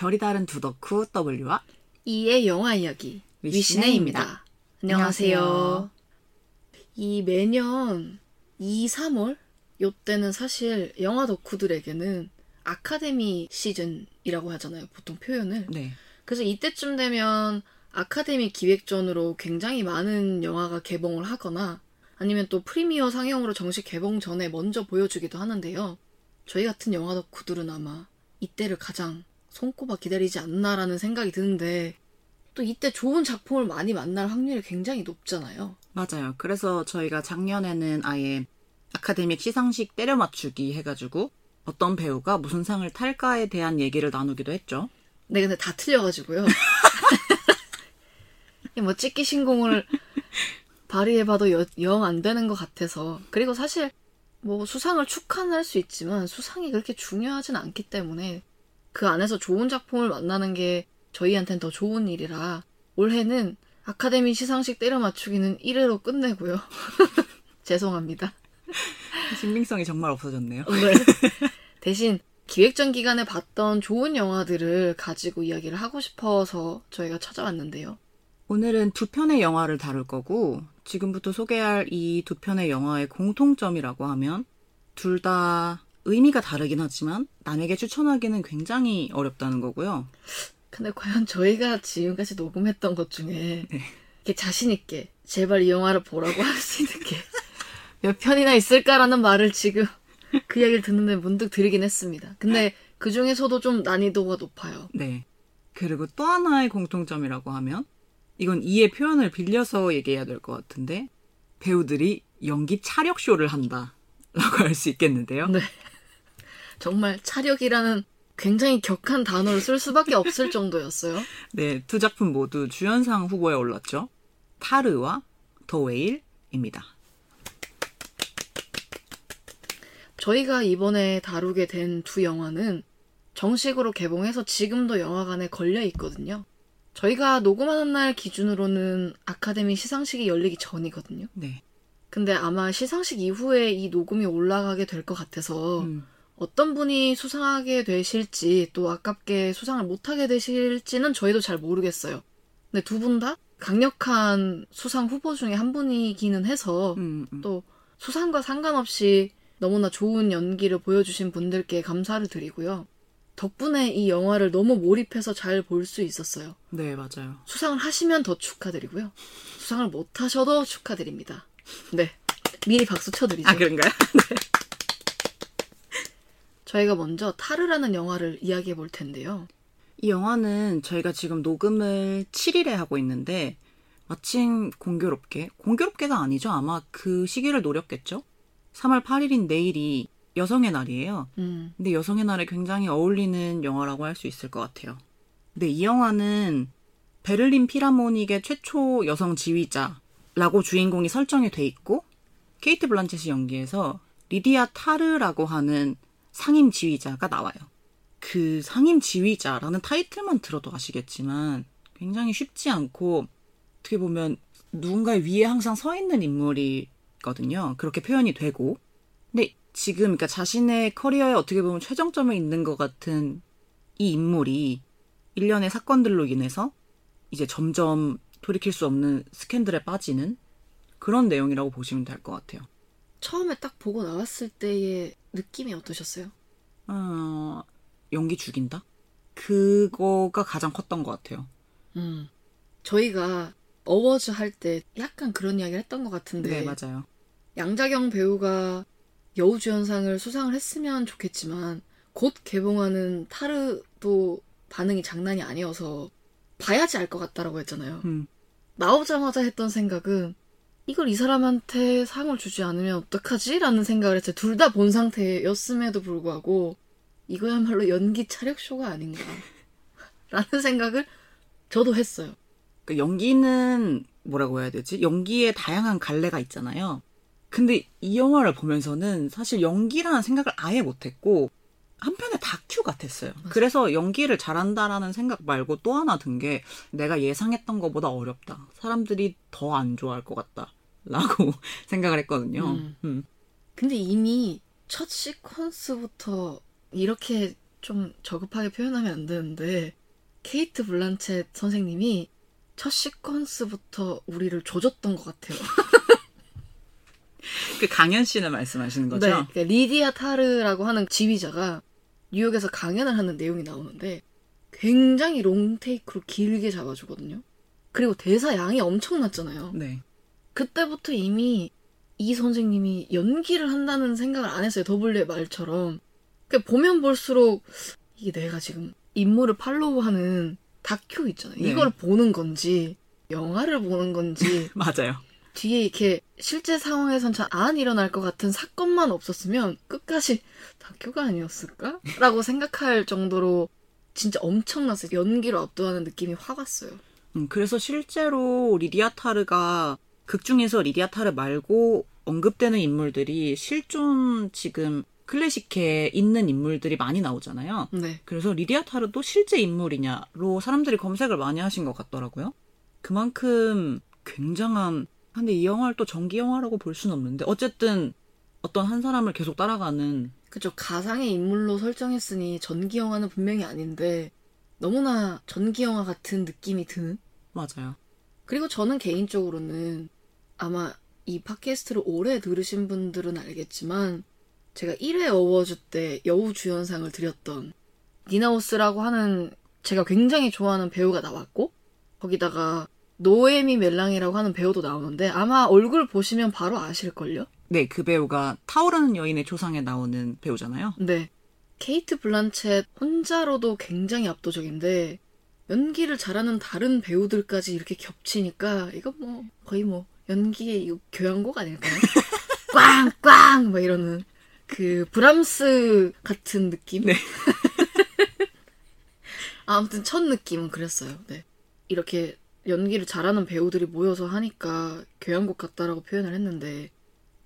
결이 다른 두 덕후 W와 이의 영화 이야기 위시네입니다. 안녕하세요. 이 매년 2, 3월 요때는 사실 영화 덕후들에게는 아카데미 시즌이라고 하잖아요. 보통 표현을. 네. 그래서 이때쯤 되면 아카데미 기획전으로 굉장히 많은 영화가 개봉을 하거나 아니면 또 프리미어 상영으로 정식 개봉 전에 먼저 보여주기도 하는데요. 저희 같은 영화 덕후들은 아마 이때를 가장 손꼽아 기다리지 않나라는 생각이 드는데 또 이때 좋은 작품을 많이 만날 확률이 굉장히 높잖아요. 맞아요. 그래서 저희가 작년에는 아예 아카데믹 시상식 때려 맞추기 해가지고 어떤 배우가 무슨 상을 탈까에 대한 얘기를 나누기도 했죠. 네, 근데 다 틀려가지고요. 뭐 찍기 신공을 발휘해봐도 영 안 되는 것 같아서. 그리고 사실 뭐 수상을 축하할 수 있지만 수상이 그렇게 중요하진 않기 때문에 그 안에서 좋은 작품을 만나는 게 저희한테는 더 좋은 일이라 올해는 아카데미 시상식 때려 맞추기는 1회로 끝내고요. 죄송합니다. 신빙성이 정말 없어졌네요. 네. 대신 기획전 기간에 봤던 좋은 영화들을 가지고 이야기를 하고 싶어서 저희가 찾아왔는데요. 오늘은 두 편의 영화를 다룰 거고 지금부터 소개할 이 두 편의 영화의 공통점이라고 하면 둘 다 의미가 다르긴 하지만 남에게 추천하기는 굉장히 어렵다는 거고요. 근데 과연 저희가 지금까지 녹음했던 것 중에 네. 이렇게 자신 있게 제발 이 영화를 보라고 할 수 있는 게 몇 편이나 있을까라는 말을 지금 그 이야기를 듣는데 문득 드리긴 했습니다. 근데 그 중에서도 좀 난이도가 높아요. 네. 그리고 또 하나의 공통점이라고 하면 이건 이의 표현을 빌려서 얘기해야 될 것 같은데 배우들이 연기 차력 쇼를 한다라고 할 수 있겠는데요. 네. 정말 차력이라는 굉장히 격한 단어를 쓸 수밖에 없을 정도였어요. 네, 두 작품 모두 주연상 후보에 올랐죠. 타르와 더 웨일입니다. 저희가 이번에 다루게 된 두 영화는 정식으로 개봉해서 지금도 영화관에 걸려 있거든요. 저희가 녹음하는 날 기준으로는 아카데미 시상식이 열리기 전이거든요. 네. 근데 아마 시상식 이후에 이 녹음이 올라가게 될 것 같아서 음, 어떤 분이 수상하게 되실지 또 아깝게 수상을 못하게 되실지는 저희도 잘 모르겠어요. 근데 두 분 다 강력한 수상 후보 중에 한 분이기는 해서 음, 음. 또 수상과 상관없이 너무나 좋은 연기를 보여주신 분들께 감사를 드리고요. 덕분에 이 영화를 너무 몰입해서 잘 볼 수 있었어요. 네, 맞아요. 수상을 하시면 더 축하드리고요. 수상을 못 하셔도 축하드립니다. 네. 미리 박수 쳐드리죠. 아, 그런가요? 저희가 먼저 타르라는 영화를 이야기해 볼 텐데요. 이 영화는 저희가 지금 녹음을 7일에 하고 있는데 마침 공교롭게 공교롭게가 아니죠. 아마 그 시기를 노렸겠죠. 3월 8일인 내일이 여성의 날이에요. 음, 근데 여성의 날에 굉장히 어울리는 영화라고 할 수 있을 것 같아요. 근데 이 영화는 베를린 피라모닉의 최초 여성 지휘자라고 주인공이 설정이 돼 있고 케이트 블란쳇이 연기해서 리디아 타르라고 하는 상임 지휘자가 나와요. 그 상임 지휘자라는 타이틀만 들어도 아시겠지만 굉장히 쉽지 않고 어떻게 보면 누군가의 위에 항상 서 있는 인물이거든요. 그렇게 표현이 되고. 근데 지금 그러니까 자신의 커리어에 어떻게 보면 최정점에 있는 것 같은 이 인물이 일련의 사건들로 인해서 이제 점점 돌이킬 수 없는 스캔들에 빠지는 그런 내용이라고 보시면 될 것 같아요. 처음에 딱 보고 나왔을 때의 느낌이 어떠셨어요? 어, 연기 죽인다? 그거가 가장 컸던 것 같아요. 음. 저희가 어워즈 할 때 약간 그런 이야기를 했던 것 같은데 네, 맞아요. 양자경 배우가 여우주연상을 수상을 했으면 좋겠지만 곧 개봉하는 타르도 반응이 장난이 아니어서 봐야지 알 것 같다라고 했잖아요. 음, 나오자마자 했던 생각은 이걸 이 사람한테 상을 주지 않으면 어떡하지? 라는 생각을 했어요. 둘 다 본 상태였음에도 불구하고 이거야말로 연기 차력쇼가 아닌가 라는 생각을 저도 했어요. 그 연기는 뭐라고 해야 되지? 연기에 다양한 갈래가 있잖아요. 근데 이 영화를 보면서는 사실 연기라는 생각을 아예 못했고 한편의 다큐 같았어요. 그래서 연기를 잘한다라는 생각 말고 또 하나 든 게 내가 예상했던 것보다 어렵다. 사람들이 더 안 좋아할 것 같다. 라고 생각을 했거든요. 음. 음. 근데 이미 첫 시퀀스부터 이렇게 좀 저급하게 표현하면 안 되는데 케이트 블란쳇 선생님이 첫 시퀀스부터 우리를 조졌던 것 같아요. 그 강현 씨는 말씀하시는 거죠? 네. 그러니까 리디아 타르라고 하는 지휘자가 뉴욕에서 강연을 하는 내용이 나오는데 굉장히 롱테이크로 길게 잡아주거든요. 그리고 대사 양이 엄청났잖아요. 네. 그때부터 이미 이 선생님이 연기를 한다는 생각을 안 했어요. 더블유의 말처럼. 그러니까 보면 볼수록 이게 내가 지금 인물을 팔로우하는 다큐 있잖아요. 네. 이걸 보는 건지 영화를 보는 건지 맞아요. 뒤에 이렇게 실제 상황에선 잘 안 일어날 것 같은 사건만 없었으면 끝까지 다큐가 아니었을까? 라고 생각할 정도로 진짜 엄청났어요. 연기로 압도하는 느낌이 확 왔어요. 음, 그래서 실제로 리디아 타르가 극 중에서 리디아 타르 말고 언급되는 인물들이 실존 지금 클래식에 있는 인물들이 많이 나오잖아요. 네. 그래서 리디아 타르도 실제 인물이냐로 사람들이 검색을 많이 하신 것 같더라고요. 그만큼 굉장한 근데 이 영화를 또 전기 영화라고 볼 수는 없는데 어쨌든 어떤 한 사람을 계속 따라가는 그죠. 가상의 인물로 설정했으니 전기 영화는 분명히 아닌데 너무나 전기 영화 같은 느낌이 드는 맞아요. 그리고 저는 개인적으로는 아마 이 팟캐스트를 오래 들으신 분들은 알겠지만 제가 1회 어워즈 때 여우 주연상을 드렸던 니나우스라고 하는 제가 굉장히 좋아하는 배우가 나왔고 거기다가 노에미 멜랑이라고 하는 배우도 나오는데 아마 얼굴 보시면 바로 아실걸요? 네, 그 배우가 타오르는 여인의 조상에 나오는 배우잖아요. 네. 케이트 블란쳇 혼자로도 굉장히 압도적인데 연기를 잘하는 다른 배우들까지 이렇게 겹치니까 이거 뭐 거의 뭐 연기의 교향곡 아닐까요? 꽝꽝 막 이러는 그 브람스 같은 느낌? 네. 아무튼 첫 느낌은 그랬어요. 네. 이렇게 연기를 잘하는 배우들이 모여서 하니까 교향곡 같다라고 표현을 했는데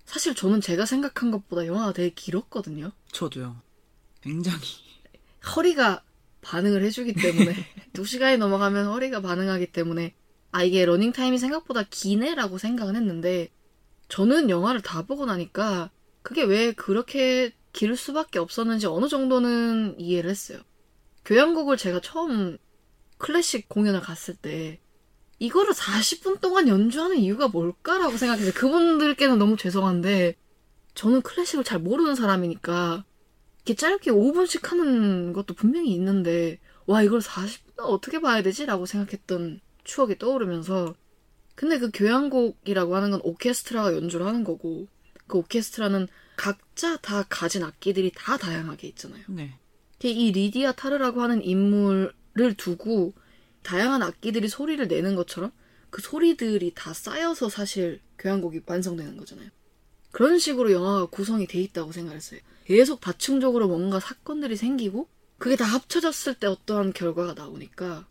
사실 저는 제가 생각한 것보다 영화가 되게 길었거든요. 저도요. 굉장히 허리가 반응을 해주기 때문에 두 시간이 넘어가면 허리가 반응하기 때문에 아 이게 러닝 타임이 생각보다 기네라고 생각은 했는데 저는 영화를 다 보고 나니까 그게 왜 그렇게 길 수밖에 없었는지 어느 정도는 이해를 했어요. 교향곡을 제가 처음 클래식 공연을 갔을 때 이거를 40분 동안 연주하는 이유가 뭘까라고 생각했어요. 그분들께는 너무 죄송한데 저는 클래식을 잘 모르는 사람이니까 이렇게 짧게 5분씩 하는 것도 분명히 있는데 와 이걸 40분 어떻게 봐야 되지? 라고 생각했던 추억이 떠오르면서 근데 그 교향곡이라고 하는 건 오케스트라가 연주를 하는 거고 그 오케스트라는 각자 다 가진 악기들이 다 다양하게 있잖아요. 네. 이 리디아 타르라고 하는 인물을 두고 다양한 악기들이 소리를 내는 것처럼 그 소리들이 다 쌓여서 사실 교향곡이 완성되는 거잖아요. 그런 식으로 영화가 구성이 돼 있다고 생각했어요. 계속 다층적으로 뭔가 사건들이 생기고 그게 다 합쳐졌을 때 어떠한 결과가 나오니까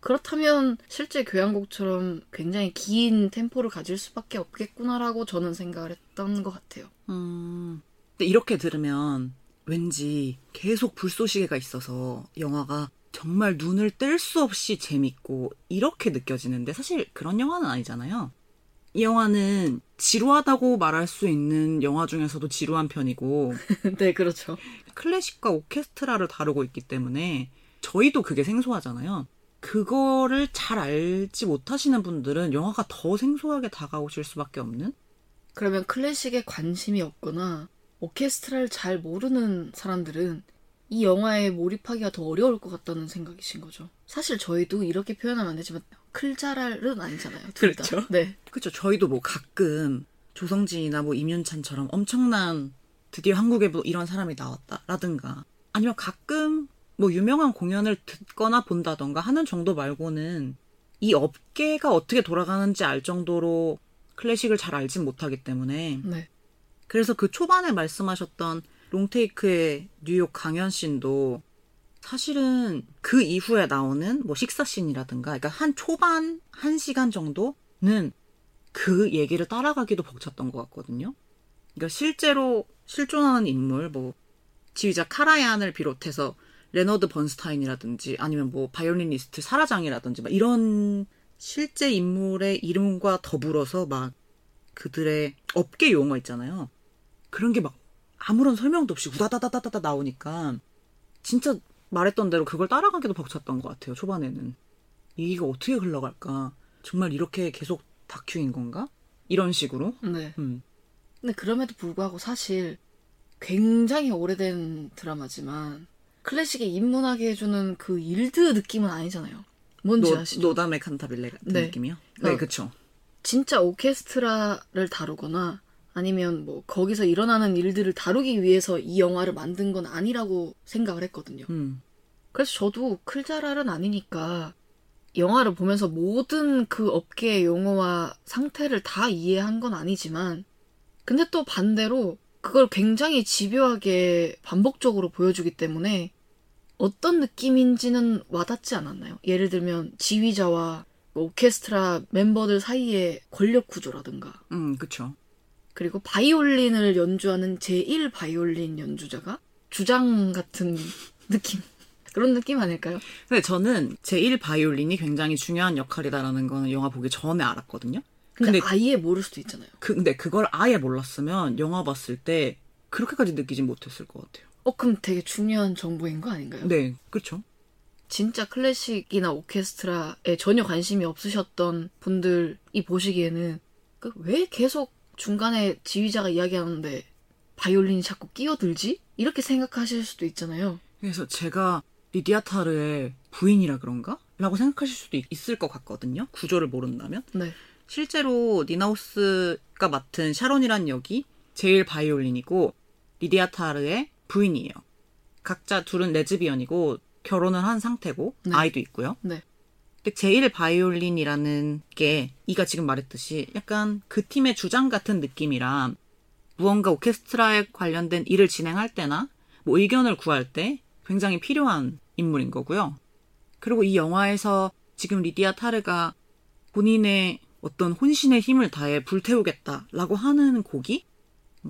그렇다면 실제 교향곡처럼 굉장히 긴 템포를 가질 수밖에 없겠구나라고 저는 생각을 했던 것 같아요. 음. 근데 이렇게 들으면 왠지 계속 불쏘시개가 있어서 영화가 정말 눈을 뗄 수 없이 재밌고 이렇게 느껴지는데 사실 그런 영화는 아니잖아요. 이 영화는 지루하다고 말할 수 있는 영화 중에서도 지루한 편이고 네, 그렇죠. 클래식과 오케스트라를 다루고 있기 때문에 저희도 그게 생소하잖아요. 그거를 잘 알지 못하시는 분들은 영화가 더 생소하게 다가오실 수밖에 없는? 그러면 클래식에 관심이 없거나 오케스트라를 잘 모르는 사람들은 이 영화에 몰입하기가 더 어려울 것 같다는 생각이신 거죠. 사실 저희도 이렇게 표현하면 안 되지만 클자랄은 아니잖아요. 그렇죠. 네. 그렇죠. 저희도 뭐 가끔 조성진이나 뭐 임윤찬처럼 엄청난 드디어 한국에 뭐 이런 사람이 나왔다라든가 아니면 가끔 뭐 유명한 공연을 듣거나 본다던가 하는 정도 말고는 이 업계가 어떻게 돌아가는지 알 정도로 클래식을 잘 알진 못하기 때문에 네. 그래서 그 초반에 말씀하셨던 롱테이크의 뉴욕 강연 씬도 사실은 그 이후에 나오는 뭐 식사 씬이라든가 그러니까 한 초반 한 시간 정도는 그 얘기를 따라가기도 벅찼던 것 같거든요. 그러니까 실제로 실존하는 인물 뭐 지휘자 카라얀을 비롯해서 레너드 번스타인이라든지 아니면 뭐 바이올리니스트 사라장이라든지 막 이런 실제 인물의 이름과 더불어서 막 그들의 업계 용어 있잖아요. 그런 게 막 아무런 설명도 없이 우다다다다다 나오니까 진짜 말했던 대로 그걸 따라가기도 벅찼던 것 같아요. 초반에는 이게 어떻게 흘러갈까? 정말 이렇게 계속 다큐인 건가? 이런 식으로. 네. 음. 근데 그럼에도 불구하고 사실 굉장히 오래된 드라마지만 클래식에 입문하게 해주는 그 일드 느낌은 아니잖아요. 뭔지 노, 아시죠? 노다메 칸타빌레 같은 네. 느낌이요? 네, 어. 그쵸. 진짜 오케스트라를 다루거나 아니면 뭐 거기서 일어나는 일들을 다루기 위해서 이 영화를 만든 건 아니라고 생각을 했거든요. 음. 그래서 저도 클자랄은 아니니까 영화를 보면서 모든 그 업계의 용어와 상태를 다 이해한 건 아니지만 근데 또 반대로 그걸 굉장히 집요하게 반복적으로 보여주기 때문에 어떤 느낌인지는 와닿지 않았나요? 예를 들면 지휘자와 뭐 오케스트라 멤버들 사이의 권력 구조라든가 음, 그쵸. 그리고 바이올린을 연주하는 제1 바이올린 연주자가 주장 같은 느낌 그런 느낌 아닐까요? 근데 저는 제1 바이올린이 굉장히 중요한 역할이다라는 거는 영화 보기 전에 알았거든요. 근데, 근데 아예 모를 수도 있잖아요. 그, 근데 그걸 아예 몰랐으면 영화 봤을 때 그렇게까지 느끼진 못했을 것 같아요. 어 그럼 되게 중요한 정보인 거 아닌가요? 네, 그쵸. 진짜 클래식이나 오케스트라에 전혀 관심이 없으셨던 분들이 보시기에는 그 왜 계속 중간에 지휘자가 이야기하는데 바이올린이 자꾸 끼어들지? 이렇게 생각하실 수도 있잖아요. 그래서 제가 리디아 타르의 부인이라 그런가? 라고 생각하실 수도 있- 있을 것 같거든요. 구조를 모른다면. 네. 실제로 니나우스가 맡은 샤론이란 역이 제일 바이올린이고 리디아 타르의 부인이에요. 각자 둘은 레즈비언이고 결혼을 한 상태고 네. 아이도 있고요. 네. 근데 제일 바이올린이라는 게 이가 지금 말했듯이 약간 그 팀의 주장 같은 느낌이라 무언가 오케스트라에 관련된 일을 진행할 때나 뭐 의견을 구할 때 굉장히 필요한 인물인 거고요. 그리고 이 영화에서 지금 리디아 타르가 본인의 어떤 혼신의 힘을 다해 불태우겠다라고 하는 곡이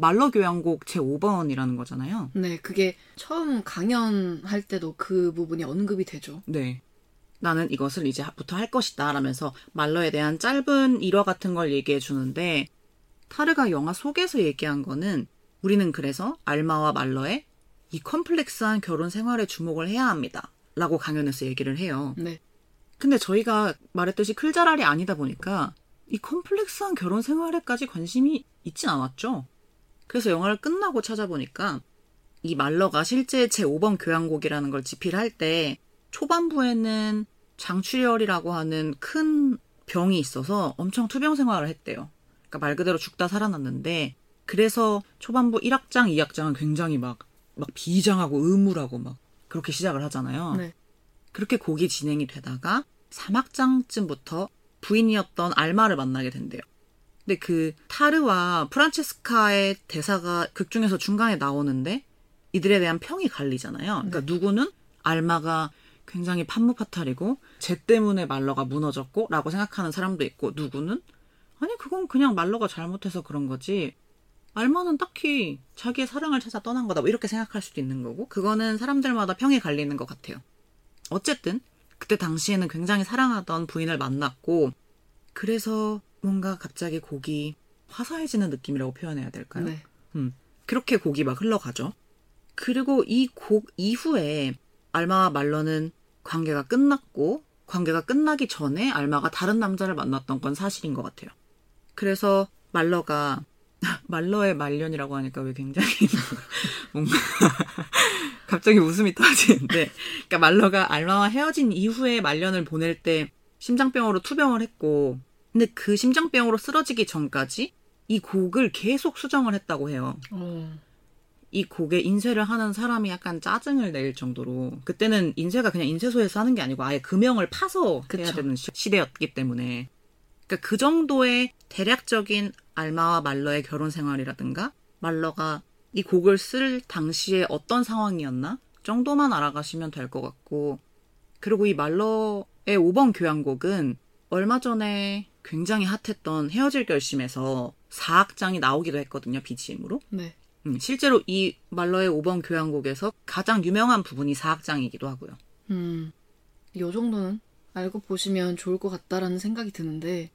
말러 교향곡 제 5번이라는 거잖아요. 네, 그게 처음 강연할 때도 그 부분이 언급이 되죠. 네. 나는 이것을 이제부터 할 것이다 라면서 말러에 대한 짧은 일화 같은 걸 얘기해 주는데 타르가 영화 속에서 얘기한 거는 우리는 그래서 알마와 말러의 이 컴플렉스한 결혼 생활에 주목을 해야 합니다. 라고 강연에서 얘기를 해요. 네. 근데 저희가 말했듯이 클자랄이 아니다 보니까 이 컴플렉스한 결혼 생활에까지 관심이 있진 않았죠. 그래서 영화를 끝나고 찾아보니까 이 말러가 실제 제5번 교향곡이라는 걸 집필할 때 초반부에는 장출혈이라고 하는 큰 병이 있어서 엄청 투병 생활을 했대요. 그러니까 말 그대로 죽다 살아났는데 그래서 초반부 1악장, 2악장은 굉장히 막, 막 비장하고 의무라고 막 그렇게 시작을 하잖아요. 네. 그렇게 곡이 진행이 되다가 3악장쯤부터 부인이었던 알마를 만나게 된대요. 근데 그 타르와 프란체스카의 대사가 극 중에서 중간에 나오는데 이들에 대한 평이 갈리잖아요. 그러니까 누구는 알마가 굉장히 판무파탈이고 쟤 때문에 말러가 무너졌고 라고 생각하는 사람도 있고 누구는 아니 그건 그냥 말러가 잘못해서 그런 거지 알마는 딱히 자기의 사랑을 찾아 떠난 거다 뭐 이렇게 생각할 수도 있는 거고 그거는 사람들마다 평이 갈리는 것 같아요. 어쨌든 그때 당시에는 굉장히 사랑하던 부인을 만났고 그래서 뭔가 갑자기 곡이 화사해지는 느낌이라고 표현해야 될까요? 네. 음, 그렇게 곡이 막 흘러가죠. 그리고 이 곡 이후에 알마와 말러는 관계가 끝났고 관계가 끝나기 전에 알마가 다른 남자를 만났던 건 사실인 것 같아요. 그래서 말러가 말러의 말년이라고 하니까 왜 굉장히 뭔가 갑자기 웃음이 터지는데 그러니까 말러가 알마와 헤어진 이후에 말년을 보낼 때 심장병으로 투병을 했고 근데 그 심장병으로 쓰러지기 전까지 이 곡을 계속 수정을 했다고 해요. 어, 이 곡에 인쇄를 하는 사람이 약간 짜증을 낼 정도로 그때는 인쇄가 그냥 인쇄소에서 하는 게 아니고 아예 금형을 파서 해야 그쵸. 되는 시- 시대였기 때문에 그러니까 그 정도의 대략적인 알마와 말러의 결혼 생활이라든가 말러가 이 곡을 쓸 당시에 어떤 상황이었나 정도만 알아가시면 될 것 같고 그리고 이 말러의 5번 교향곡은 얼마 전에 굉장히 핫했던 헤어질 결심에서 4악장이 나오기도 했거든요 BGM으로 네. 음, 실제로 이 말러의 5번 교향곡에서 가장 유명한 부분이 4악장이기도 하고요. 음, 요 정도는 알고 보시면 좋을 것 같다라는 생각이 드는데,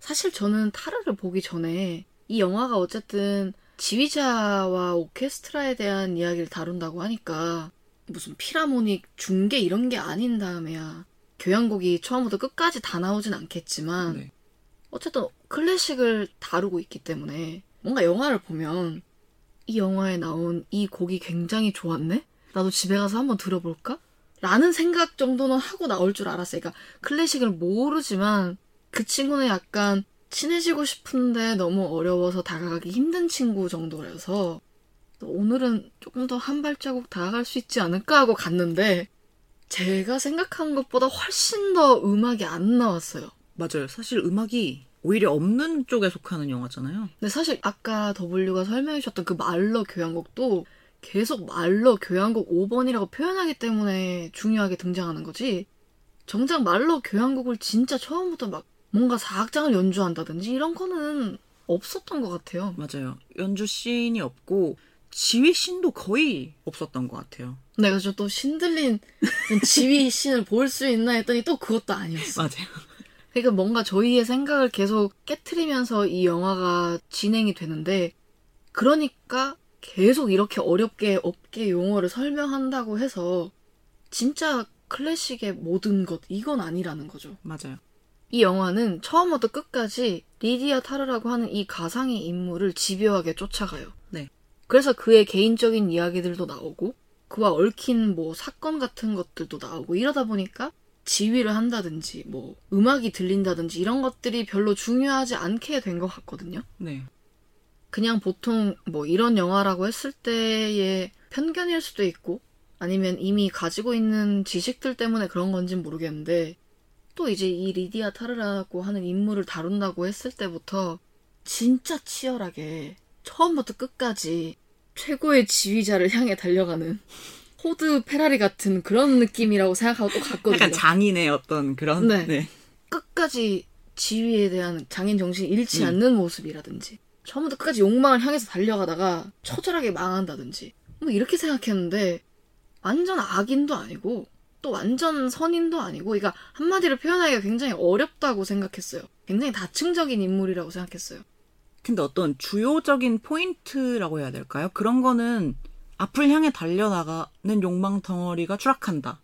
사실 저는 타르를 보기 전에 이 영화가 어쨌든 지휘자와 오케스트라에 대한 이야기를 다룬다고 하니까 무슨 피라모닉 중계 이런 게 아닌 다음에야 교향곡이 처음부터 끝까지 다 나오진 않겠지만 네. 어쨌든 클래식을 다루고 있기 때문에 뭔가 영화를 보면 이 영화에 나온 이 곡이 굉장히 좋았네? 나도 집에 가서 한번 들어볼까? 라는 생각 정도는 하고 나올 줄 알았어요. 그러니까 클래식을 모르지만 그 친구는 약간 친해지고 싶은데 너무 어려워서 다가가기 힘든 친구 정도라서 오늘은 조금 더 한 발자국 다가갈 수 있지 않을까 하고 갔는데 제가 생각한 것보다 훨씬 더 음악이 안 나왔어요. 맞아요. 사실 음악이 오히려 없는 쪽에 속하는 영화잖아요. 근데 사실 아까 W가 설명해 주셨던 그 말러 교향곡도 계속 말러 교향곡 5번이라고 표현하기 때문에 중요하게 등장하는 거지. 정작 말러 교향곡을 진짜 처음부터 막 뭔가 사악장을 연주한다든지 이런 거는 없었던 것 같아요. 맞아요. 연주 씬이 없고 지휘 씬도 거의 없었던 것 같아요. 네, 그래서 또 신들린 지휘 씬을 볼 수 있나 했더니 또 그것도 아니었어. 맞아요. 그러니까 뭔가 저희의 생각을 계속 깨트리면서 이 영화가 진행이 되는데 그러니까 계속 이렇게 어렵게 업계 용어를 설명한다고 해서 진짜 클래식의 모든 것 이건 아니라는 거죠. 맞아요. 이 영화는 처음부터 끝까지 리디아 타르라고 하는 이 가상의 인물을 집요하게 쫓아가요. 네. 그래서 그의 개인적인 이야기들도 나오고 그와 얽힌 뭐 사건 같은 것들도 나오고 이러다 보니까 지휘를 한다든지 뭐 음악이 들린다든지 이런 것들이 별로 중요하지 않게 된 것 같거든요. 네. 그냥 보통 뭐 이런 영화라고 했을 때의 편견일 수도 있고 아니면 이미 가지고 있는 지식들 때문에 그런 건진 모르겠는데 또 이제 이 리디아 타르라고 하는 인물을 다룬다고 했을 때부터 진짜 치열하게 처음부터 끝까지 최고의 지휘자를 향해 달려가는 포드 페라리 같은 그런 느낌이라고 생각하고 또 갔거든요. 약간 장인의 어떤 그런 네. 네. 끝까지 지휘에 대한 장인 정신이 잃지 음. 않는 모습이라든지 처음부터 끝까지 욕망을 향해서 달려가다가 처절하게 망한다든지 뭐 이렇게 생각했는데 완전 악인도 아니고 또 완전 선인도 아니고 그러니까 한마디로 표현하기가 굉장히 어렵다고 생각했어요. 굉장히 다층적인 인물이라고 생각했어요. 근데 어떤 주요적인 포인트라고 해야 될까요? 그런 거는 앞을 향해 달려나가는 욕망 덩어리가 추락한다.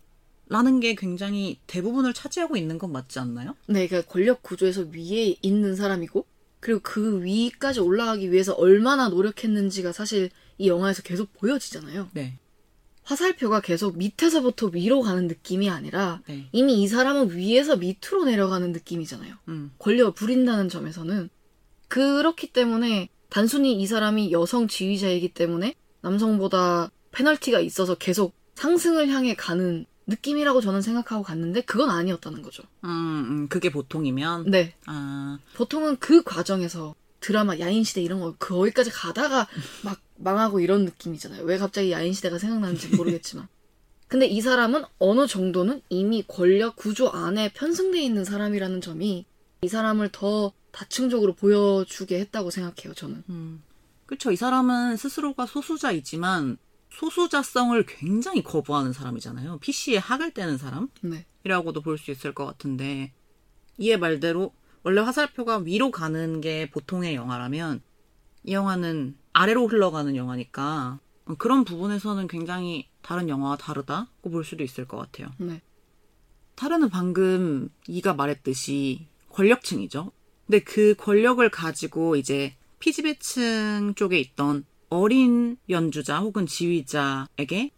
라는 게 굉장히 대부분을 차지하고 있는 건 맞지 않나요? 네, 그러니까 권력 구조에서 위에 있는 사람이고 그리고 그 위까지 올라가기 위해서 얼마나 노력했는지가 사실 이 영화에서 계속 보여지잖아요. 네. 화살표가 계속 밑에서부터 위로 가는 느낌이 아니라 네. 이미 이 사람은 위에서 밑으로 내려가는 느낌이잖아요. 음. 권력을 부린다는 점에서는 그렇기 때문에 단순히 이 사람이 여성 지휘자이기 때문에 남성보다 페널티가 있어서 계속 상승을 향해 가는 느낌이라고 저는 생각하고 갔는데 그건 아니었다는 거죠. 음, 음, 그게 보통이면 네. 아, 보통은 그 과정에서 드라마 야인시대 이런 거 거기까지 가다가 막 망하고 이런 느낌이잖아요. 왜 갑자기 야인시대가 생각나는지 모르겠지만. 근데 이 사람은 어느 정도는 이미 권력 구조 안에 편승돼 있는 사람이라는 점이 이 사람을 더 다층적으로 보여주게 했다고 생각해요, 저는. 음. 그쵸. 이 사람은 스스로가 소수자이지만 소수자성을 굉장히 거부하는 사람이잖아요. PC에 학을 떼는 사람? 네. 이라고도 볼 수 있을 것 같은데 이의 말대로 원래 화살표가 위로 가는 게 보통의 영화라면 이 영화는 아래로 흘러가는 영화니까 그런 부분에서는 굉장히 다른 영화와 다르다고 볼 수도 있을 것 같아요. 네. 타르는 방금 이가 말했듯이 권력층이죠. 근데 그 권력을 가지고 이제 피지배층 쪽에 있던 어린 연주자 혹은 지휘자에게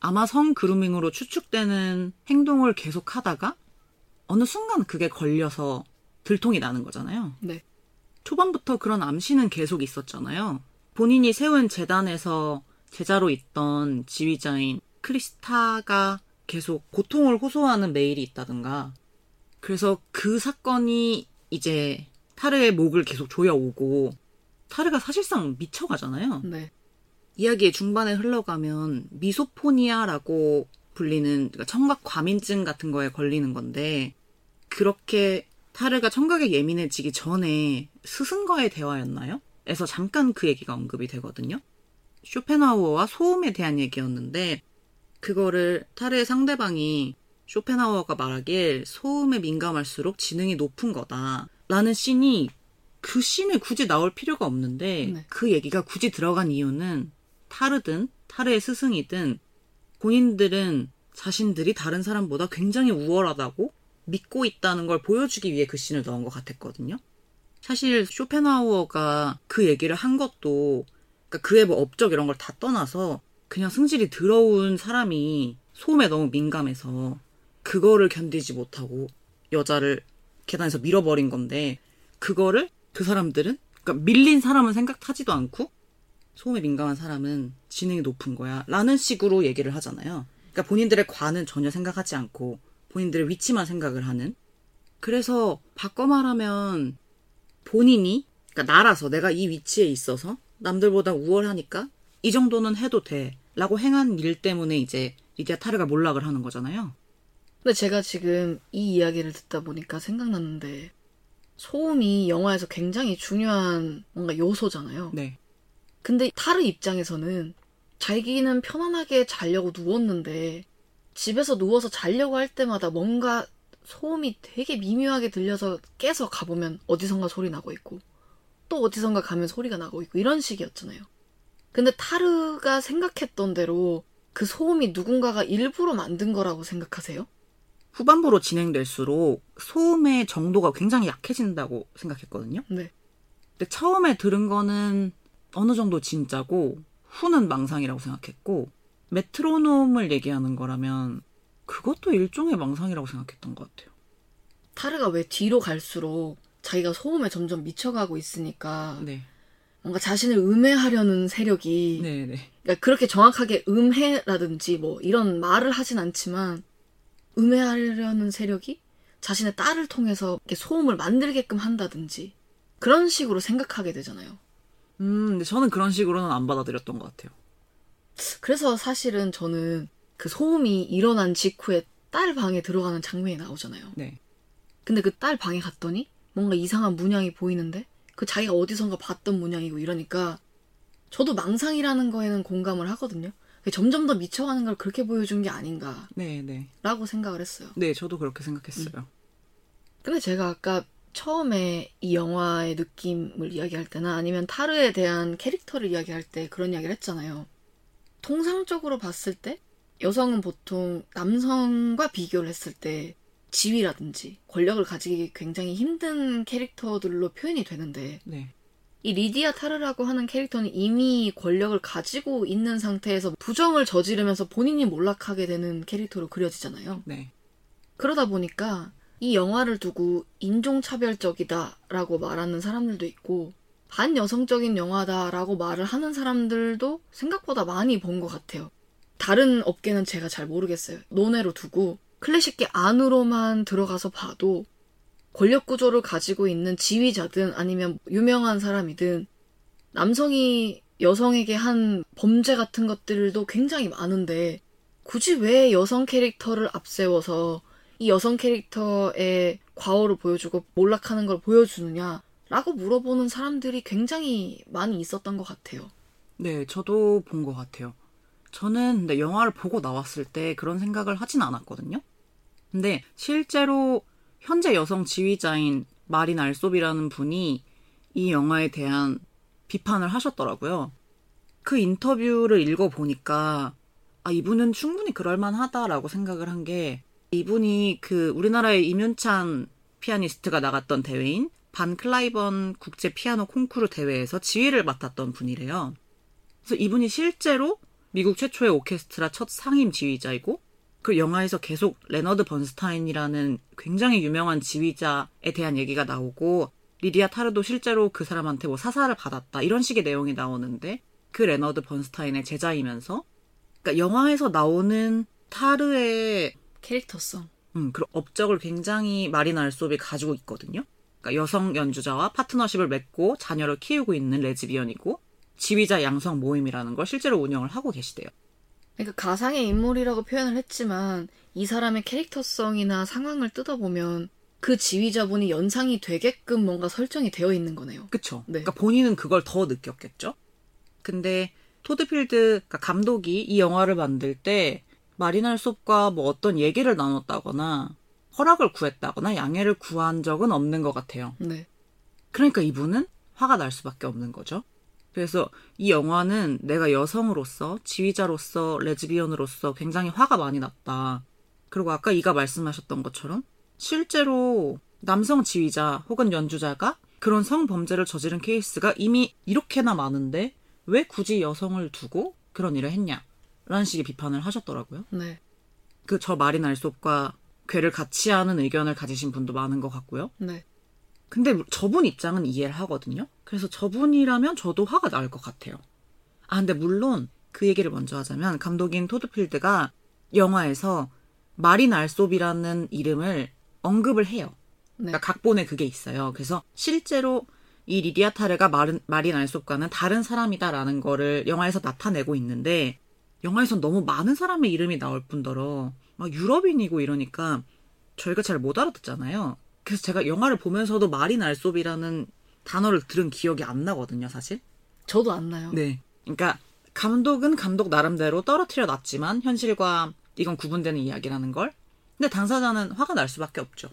아마 성 그루밍으로 추측되는 행동을 계속 하다가 어느 순간 그게 걸려서 들통이 나는 거잖아요. 네. 초반부터 그런 암시는 계속 있었잖아요. 본인이 세운 재단에서 제자로 있던 지휘자인 크리스타가 계속 고통을 호소하는 메일이 있다든가. 그래서 그 사건이 이제 타르의 목을 계속 조여오고 타르가 사실상 미쳐가잖아요. 네. 이야기의 중반에 흘러가면 미소포니아라고 불리는 그러니까 청각 과민증 같은 거에 걸리는 건데 그렇게 타르가 청각에 예민해지기 전에 스승과의 대화였나요? 에서 잠깐 그 얘기가 언급이 되거든요. 쇼펜하우어와 소음에 대한 얘기였는데 그거를 타르의 상대방이 쇼펜하우어가 말하길 소음에 민감할수록 지능이 높은 거다. 라는 씬이 그 씬에 굳이 나올 필요가 없는데 네. 그 얘기가 굳이 들어간 이유는 타르든 타르의 스승이든 본인들은 자신들이 다른 사람보다 굉장히 우월하다고 믿고 있다는 걸 보여주기 위해 그 씬을 넣은 것 같았거든요. 사실 쇼펜하우어가 그 얘기를 한 것도 그러니까 그의 뭐 업적 이런 걸 다 떠나서 그냥 승질이 더러운 사람이 소음에 너무 민감해서 그거를 견디지 못하고 여자를 계단에서 밀어버린 건데 그거를 그 사람들은 그러니까 밀린 사람은 생각하지도 않고 소음에 민감한 사람은 지능이 높은 거야 라는 식으로 얘기를 하잖아요. 그러니까 본인들의 관은 전혀 생각하지 않고 본인들의 위치만 생각을 하는 그래서 바꿔 말하면 본인이 그러니까 나라서 내가 이 위치에 있어서 남들보다 우월하니까 이 정도는 해도 돼 라고 행한 일 때문에 이제 리디아 타르가 몰락을 하는 거잖아요. 근데 제가 지금 이 이야기를 듣다 보니까 생각났는데 소음이 영화에서 굉장히 중요한 뭔가 요소잖아요. 네. 근데 타르 입장에서는 자기는 편안하게 자려고 누웠는데 집에서 누워서 자려고 할 때마다 뭔가 소음이 되게 미묘하게 들려서 깨서 가보면 어디선가 소리 나고 있고 또 어디선가 가면 소리가 나고 있고 이런 식이었잖아요. 근데 타르가 생각했던 대로 그 소음이 누군가가 일부러 만든 거라고 생각하세요? 후반부로 진행될수록 소음의 정도가 굉장히 약해진다고 생각했거든요. 네. 근데 처음에 들은 거는 어느 정도 진짜고 후는 망상이라고 생각했고 메트로놈을 얘기하는 거라면 그것도 일종의 망상이라고 생각했던 것 같아요. 타르가 왜 뒤로 갈수록 자기가 소음에 점점 미쳐가고 있으니까 네. 뭔가 자신을 음해하려는 세력이 네, 네. 그러니까 그렇게 정확하게 음해라든지 뭐 이런 말을 하진 않지만 음해하려는 세력이 자신의 딸을 통해서 소음을 만들게끔 한다든지 그런 식으로 생각하게 되잖아요. 음, 근데 저는 그런 식으로는 안 받아들였던 것 같아요. 그래서 사실은 저는 그 소음이 일어난 직후에 딸 방에 들어가는 장면이 나오잖아요. 네. 근데 그 딸 방에 갔더니 뭔가 이상한 문양이 보이는데 그 자기가 어디선가 봤던 문양이고 이러니까 저도 망상이라는 거에는 공감을 하거든요. 점점 더 미쳐가는 걸 그렇게 보여준 게 아닌가라고 네, 네. 생각을 했어요. 네, 저도 그렇게 생각했어요. 근데 제가 아까 처음에 이 영화의 느낌을 이야기할 때나 아니면 타르에 대한 캐릭터를 이야기할 때 그런 이야기를 했잖아요. 통상적으로 봤을 때 여성은 보통 남성과 비교를 했을 때 지위라든지 권력을 가지기 굉장히 힘든 캐릭터들로 표현이 되는데 네. 이 리디아 타르라고 하는 캐릭터는 이미 권력을 가지고 있는 상태에서 부정을 저지르면서 본인이 몰락하게 되는 캐릭터로 그려지잖아요. 네. 그러다 보니까 이 영화를 두고 인종차별적이다라고 말하는 사람들도 있고 반여성적인 영화다라고 말을 하는 사람들도 생각보다 많이 본 것 같아요. 다른 업계는 제가 잘 모르겠어요. 논외로 두고 클래식계 안으로만 들어가서 봐도 권력 구조를 가지고 있는 지휘자든 아니면 유명한 사람이든 남성이 여성에게 한 범죄 같은 것들도 굉장히 많은데 굳이 왜 여성 캐릭터를 앞세워서 이 여성 캐릭터의 과오를 보여주고 몰락하는 걸 보여주느냐 라고 물어보는 사람들이 굉장히 많이 있었던 것 같아요. 네, 저도 본 것 같아요. 저는 근데 영화를 보고 나왔을 때 그런 생각을 하진 않았거든요. 근데 실제로 현재 여성 지휘자인 마린 알소비라는 분이 이 영화에 대한 비판을 하셨더라고요. 그 인터뷰를 읽어보니까 아, 이분은 충분히 그럴만하다라고 생각을 한 게 이분이 그 우리나라의 임윤찬 피아니스트가 나갔던 대회인 반 클라이번 국제 피아노 콩쿠르 대회에서 지휘를 맡았던 분이래요. 그래서 이분이 실제로 미국 최초의 오케스트라 첫 상임 지휘자이고 그 영화에서 계속 레너드 번스타인이라는 굉장히 유명한 지휘자에 대한 얘기가 나오고 리디아 타르도 실제로 그 사람한테 뭐 사사를 받았다 이런 식의 내용이 나오는데 그 레너드 번스타인의 제자이면서 그러니까 영화에서 나오는 타르의 캐릭터성. 음, 그 업적을 굉장히 마린 알솝이 가지고 있거든요. 그러니까 여성 연주자와 파트너십을 맺고 자녀를 키우고 있는 레즈비언이고 지휘자 양성 모임이라는 걸 실제로 운영을 하고 계시대요. 그러니까 가상의 인물이라고 표현을 했지만 이 사람의 캐릭터성이나 상황을 뜯어보면 그 지휘자분이 연상이 되게끔 뭔가 설정이 되어 있는 거네요. 그쵸? 네. 그러니까 본인은 그걸 더 느꼈겠죠? 근데 토드필드 그러니까 감독이 이 영화를 만들 때 마리날 솝과 뭐 어떤 얘기를 나눴다거나 허락을 구했다거나 양해를 구한 적은 없는 것 같아요. 네. 그러니까 이분은 화가 날 수밖에 없는 거죠. 그래서 이 영화는 내가 여성으로서, 지휘자로서, 레즈비언으로서 굉장히 화가 많이 났다. 그리고 아까 이가 말씀하셨던 것처럼 실제로 남성 지휘자 혹은 연주자가 그런 성범죄를 저지른 케이스가 이미 이렇게나 많은데 왜 굳이 여성을 두고 그런 일을 했냐? 라는 식의 비판을 하셨더라고요. 네. 그저 마린 알솝과 괴를 같이 하는 의견을 가지신 분도 많은 것 같고요. 네. 근데 저분 입장은 이해를 하거든요. 그래서 저분이라면 저도 화가 날 것 같아요. 아, 근데 물론 그 얘기를 먼저 하자면 감독인 토드필드가 영화에서 마린 알솝이라는 이름을 언급을 해요. 네. 그러니까 각본에 그게 있어요. 그래서 실제로 이 리디아 타르가 마른, 마린 알솝과는 다른 사람이다라는 거를 영화에서 나타내고 있는데 영화에선 너무 많은 사람의 이름이 나올 뿐더러 막 유럽인이고 이러니까 저희가 잘 못 알아듣잖아요. 그래서 제가 영화를 보면서도 마린 알솝이라는 단어를 들은 기억이 안 나거든요, 사실. 저도 안 나요. 네. 그러니까 감독은 감독 나름대로 떨어뜨려 놨지만 현실과 이건 구분되는 이야기라는 걸. 근데 당사자는 화가 날 수밖에 없죠.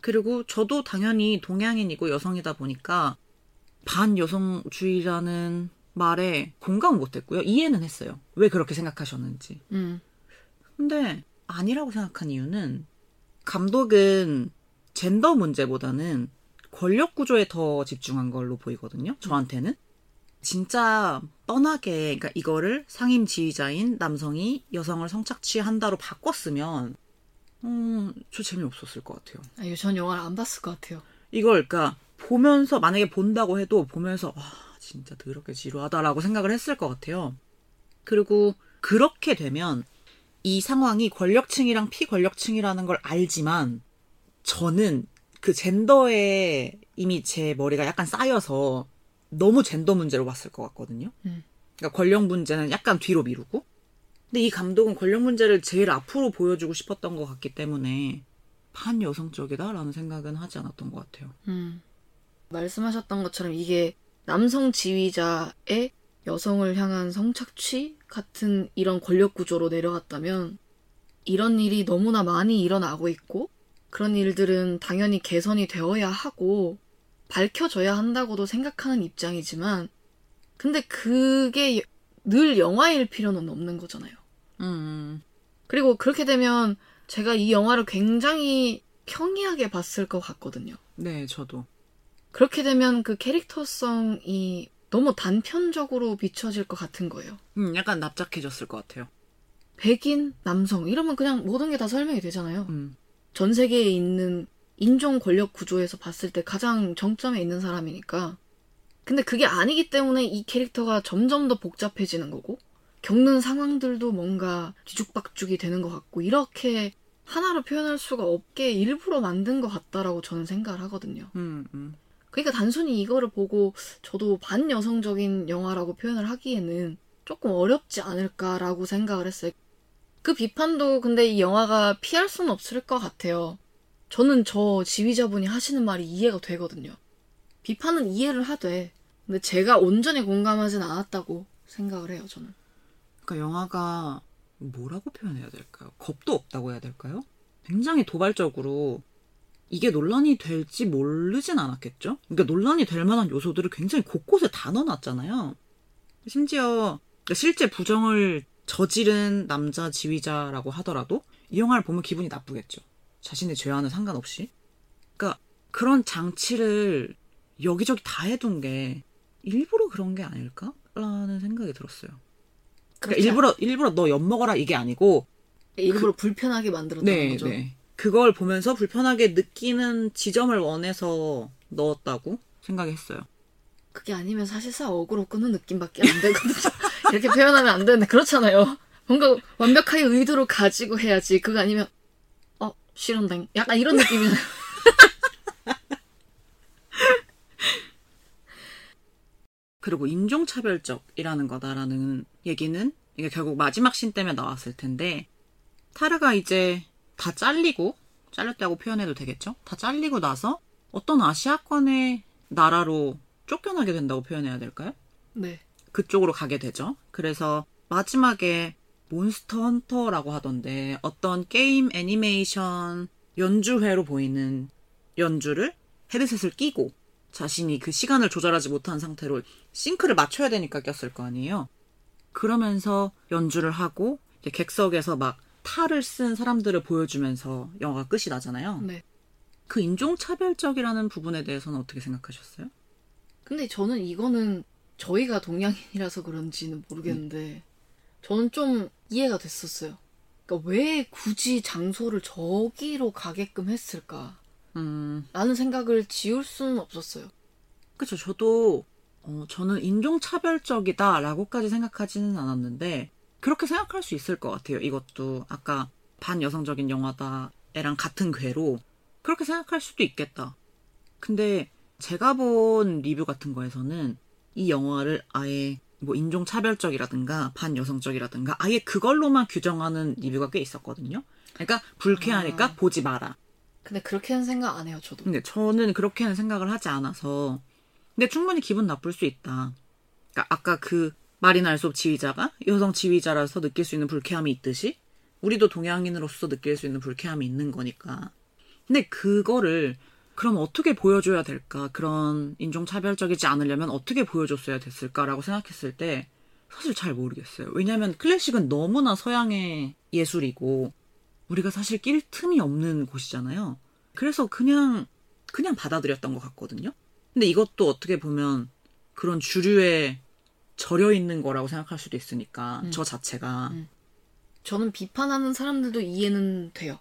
그리고 저도 당연히 동양인이고 여성이다 보니까 반여성주의라는 말에 공감 못 했고요. 이해는 했어요. 왜 그렇게 생각하셨는지. 음. 근데 아니라고 생각한 이유는 감독은 젠더 문제보다는 권력 구조에 더 집중한 걸로 보이거든요. 저한테는. 진짜 뻔하게 그러니까 이거를 상임 지휘자인 남성이 여성을 성착취한다로 바꿨으면 음, 저 재미없었을 것 같아요. 아, 이거 전 영화를 안 봤을 것 같아요. 이걸 그러니까 보면서 만약에 본다고 해도 보면서 와 진짜 더럽게 지루하다라고 생각을 했을 것 같아요. 그리고 그렇게 되면 이 상황이 권력층이랑 피권력층이라는 걸 알지만 저는 그 젠더에 이미 제 머리가 약간 쌓여서 너무 젠더 문제로 봤을 것 같거든요. 음. 그러니까 권력 문제는 약간 뒤로 미루고 근데 이 감독은 권력 문제를 제일 앞으로 보여주고 싶었던 것 같기 때문에 반여성적이다라는 생각은 하지 않았던 것 같아요. 음. 말씀하셨던 것처럼 이게 남성 지휘자의 여성을 향한 성착취 같은 이런 권력 구조로 내려갔다면 이런 일이 너무나 많이 일어나고 있고 그런 일들은 당연히 개선이 되어야 하고 밝혀져야 한다고도 생각하는 입장이지만 근데 그게 늘 영화일 필요는 없는 거잖아요. 음, 그리고 그렇게 되면 제가 이 영화를 굉장히 평이하게 봤을 것 같거든요. 네, 저도. 그렇게 되면 그 캐릭터성이 너무 단편적으로 비춰질 것 같은 거예요. 음, 약간 납작해졌을 것 같아요. 백인, 남성 이러면 그냥 모든 게 다 설명이 되잖아요. 음, 전 세계에 있는 인종 권력 구조에서 봤을 때 가장 정점에 있는 사람이니까. 근데 그게 아니기 때문에 이 캐릭터가 점점 더 복잡해지는 거고 겪는 상황들도 뭔가 뒤죽박죽이 되는 것 같고 이렇게 하나로 표현할 수가 없게 일부러 만든 것 같다라고 저는 생각을 하거든요. 음, 음. 그러니까 단순히 이거를 보고 저도 반여성적인 영화라고 표현을 하기에는 조금 어렵지 않을까라고 생각을 했어요. 그 비판도 근데 이 영화가 피할 수는 없을 것 같아요. 저는 저 지휘자분이 하시는 말이 이해가 되거든요. 비판은 이해를 하되, 근데 제가 온전히 공감하진 않았다고 생각을 해요, 저는. 그러니까 영화가 뭐라고 표현해야 될까요? 겁도 없다고 해야 될까요? 굉장히 도발적으로 이게 논란이 될지 모르진 않았겠죠? 그러니까 논란이 될 만한 요소들을 굉장히 곳곳에 다 넣어놨잖아요. 심지어 실제 부정을 저지른 남자 지휘자라고 하더라도 이 영화를 보면 기분이 나쁘겠죠. 자신의 죄와는 상관없이. 그러니까 그런 장치를 여기저기 다 해둔 게 일부러 그런 게 아닐까라는 생각이 들었어요. 그러니까 일부러 일부러 너 엿 먹어라 이게 아니고 않- 일부러 불편하게 만들었다는 네, 거죠. 네. 그걸 보면서 불편하게 느끼는 지점을 원해서 넣었다고 생각했어요. 그게 아니면 사실상 어그로 끄는 느낌밖에 안 되거든요. 이렇게 표현하면 안 되는데 그렇잖아요. 뭔가 완벽하게 의도를 가지고 해야지. 그거 아니면 어 싫은데 약간 이런 느낌이잖아요. 그리고 인종차별적이라는 거다라는 얘기는 이게 결국 마지막 신 때문에 나왔을 텐데 타르가 이제 다 잘리고 잘렸다고 표현해도 되겠죠? 다 잘리고 나서 어떤 아시아권의 나라로 쫓겨나게 된다고 표현해야 될까요? 네. 그쪽으로 가게 되죠. 그래서 마지막에 몬스터 헌터라고 하던데 어떤 게임 애니메이션 연주회로 보이는 연주를 헤드셋을 끼고 자신이 그 시간을 조절하지 못한 상태로 싱크를 맞춰야 되니까 꼈을 거 아니에요. 그러면서 연주를 하고 객석에서 막 탈을 쓴 사람들을 보여주면서 영화가 끝이 나잖아요. 네. 그 인종차별적이라는 부분에 대해서는 어떻게 생각하셨어요? 근데 저는 이거는 저희가 동양인이라서 그런지는 모르겠는데 저는 좀 이해가 됐었어요. 그러니까 왜 굳이 장소를 저기로 가게끔 했을까? 음, 라는 생각을 지울 수는 없었어요. 그쵸. 저도, 어, 저는 인종차별적이다라고까지 생각하지는 않았는데, 그렇게 생각할 수 있을 것 같아요. 이것도 아까 반여성적인 영화다, 애랑 같은 궤로, 그렇게 생각할 수도 있겠다. 근데 제가 본 리뷰 같은 거에서는 이 영화를 아예 뭐 인종차별적이라든가 반여성적이라든가 아예 그걸로만 규정하는 리뷰가 꽤 있었거든요. 그러니까 불쾌하니까 아. 보지 마라. 근데 그렇게는 생각 안 해요, 저도. 근데 저는 그렇게는 생각을 하지 않아서 근데 충분히 기분 나쁠 수 있다. 그러니까 아까 그 마리나 알솝 지휘자가 여성 지휘자라서 느낄 수 있는 불쾌함이 있듯이 우리도 동양인으로서 느낄 수 있는 불쾌함이 있는 거니까. 근데 그거를 그럼 어떻게 보여줘야 될까? 그런 인종차별적이지 않으려면 어떻게 보여줬어야 됐을까라고 생각했을 때 사실 잘 모르겠어요. 왜냐하면 클래식은 너무나 서양의 예술이고 우리가 사실 낄 틈이 없는 곳이잖아요. 그래서 그냥 그냥 받아들였던 것 같거든요. 근데 이것도 어떻게 보면 그런 주류에 절여 있는 거라고 생각할 수도 있으니까 저 자체가 음. 저는 비판하는 사람들도 이해는 돼요.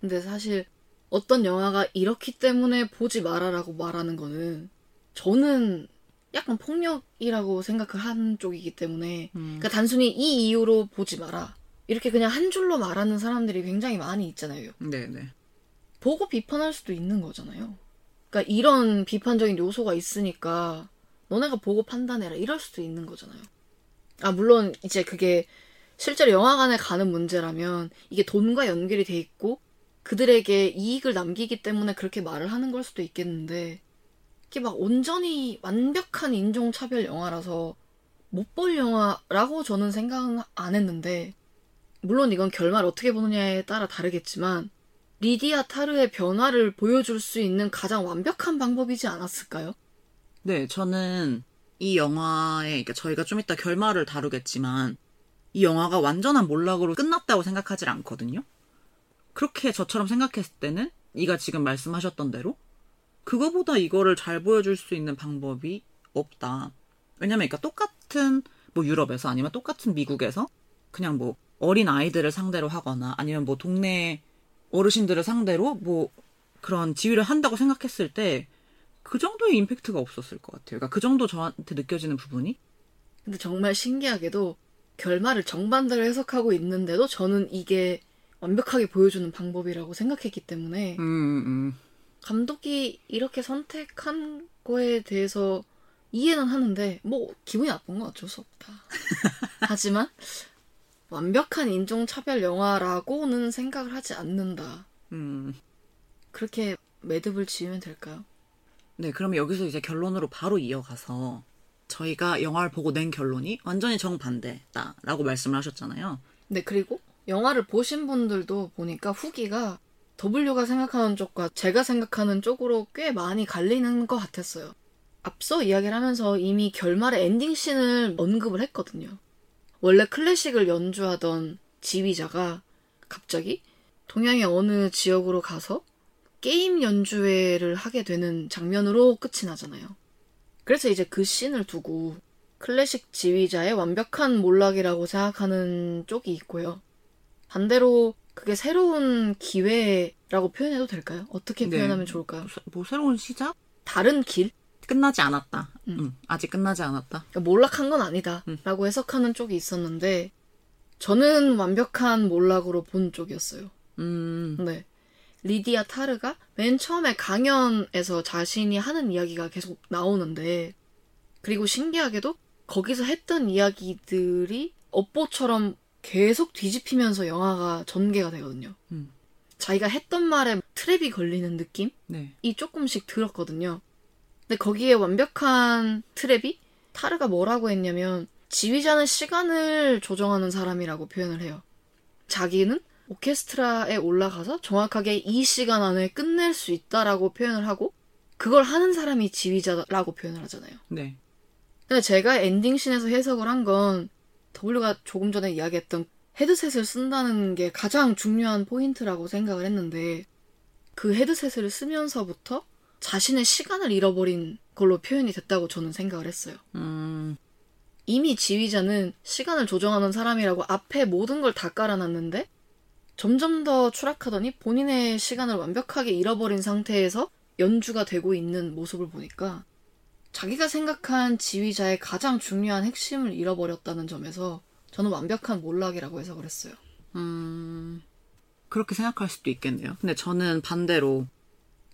근데 사실 어떤 영화가 이렇기 때문에 보지 마라라고 말하는 거는 저는 약간 폭력이라고 생각을 한 쪽이기 때문에 음. 그러니까 단순히 이 이유로 보지 마라 이렇게 그냥 한 줄로 말하는 사람들이 굉장히 많이 있잖아요. 네네 보고 비판할 수도 있는 거잖아요. 그러니까 이런 비판적인 요소가 있으니까 너네가 보고 판단해라 이럴 수도 있는 거잖아요. 아 물론 이제 그게 실제로 영화관에 가는 문제라면 이게 돈과 연결이 돼 있고 그들에게 이익을 남기기 때문에 그렇게 말을 하는 걸 수도 있겠는데 이게 막 온전히 완벽한 인종차별 영화라서 못 볼 영화라고 저는 생각은 안 했는데 물론 이건 결말 어떻게 보느냐에 따라 다르겠지만 리디아 타르의 변화를 보여줄 수 있는 가장 완벽한 방법이지 않았을까요? 네 저는 이 영화의 그러니까 저희가 좀 이따 결말을 다루겠지만 이 영화가 완전한 몰락으로 끝났다고 생각하지 않거든요. 그렇게 저처럼 생각했을 때는 네가 지금 말씀하셨던 대로 그거보다 이거를 잘 보여줄 수 있는 방법이 없다. 왜냐면 그러니까 똑같은 뭐 유럽에서 아니면 똑같은 미국에서 그냥 뭐 어린 아이들을 상대로 하거나 아니면 뭐 동네 어르신들을 상대로 뭐 그런 지휘를 한다고 생각했을 때 그 정도의 임팩트가 없었을 것 같아요. 그러니까 그 정도 저한테 느껴지는 부분이 근데 정말 신기하게도 결말을 정반대로 해석하고 있는데도 저는 이게 완벽하게 보여주는 방법이라고 생각했기 때문에 음, 음. 감독이 이렇게 선택한 거에 대해서 이해는 하는데 뭐 기분이 나쁜 건 어쩔 수 없다. 하지만 완벽한 인종차별 영화라고는 생각을 하지 않는다. 음. 그렇게 매듭을 지으면 될까요? 네, 그러면 여기서 이제 결론으로 바로 이어가서 저희가 영화를 보고 낸 결론이 완전히 정반대다라고 말씀을 하셨잖아요. 네, 그리고 영화를 보신 분들도 보니까 후기가 W가 생각하는 쪽과 제가 생각하는 쪽으로 꽤 많이 갈리는 것 같았어요. 앞서 이야기를 하면서 이미 결말의 엔딩 씬을 언급을 했거든요. 원래 클래식을 연주하던 지휘자가 갑자기 동양의 어느 지역으로 가서 게임 연주회를 하게 되는 장면으로 끝이 나잖아요. 그래서 이제 그 씬을 두고 클래식 지휘자의 완벽한 몰락이라고 생각하는 쪽이 있고요. 반대로 그게 새로운 기회라고 표현해도 될까요? 어떻게 네. 표현하면 좋을까요? 뭐 새로운 시작? 다른 길? 끝나지 않았다. 음. 음, 아직 끝나지 않았다. 그러니까 몰락한 건 아니다. 음. 라고 해석하는 쪽이 있었는데, 저는 완벽한 몰락으로 본 쪽이었어요. 음, 네. 리디아 타르가 맨 처음에 강연에서 자신이 하는 이야기가 계속 나오는데, 그리고 신기하게도 거기서 했던 이야기들이 업보처럼 계속 뒤집히면서 영화가 전개가 되거든요. 음. 자기가 했던 말에 트랩이 걸리는 느낌이 네. 조금씩 들었거든요. 근데 거기에 완벽한 트랩이 타르가 뭐라고 했냐면 지휘자는 시간을 조정하는 사람이라고 표현을 해요. 자기는 오케스트라에 올라가서 정확하게 이 시간 안에 끝낼 수 있다라고 표현을 하고 그걸 하는 사람이 지휘자라고 표현을 하잖아요. 네. 근데 제가 엔딩 씬에서 해석을 한건 W가 조금 전에 이야기했던 헤드셋을 쓴다는 게 가장 중요한 포인트라고 생각을 했는데 그 헤드셋을 쓰면서부터 자신의 시간을 잃어버린 걸로 표현이 됐다고 저는 생각을 했어요. 음, 이미 지휘자는 시간을 조정하는 사람이라고 앞에 모든 걸 다 깔아놨는데 점점 더 추락하더니 본인의 시간을 완벽하게 잃어버린 상태에서 연주가 되고 있는 모습을 보니까 자기가 생각한 지휘자의 가장 중요한 핵심을 잃어버렸다는 점에서 저는 완벽한 몰락이라고 해석을 했어요. 음, 그렇게 생각할 수도 있겠네요. 근데 저는 반대로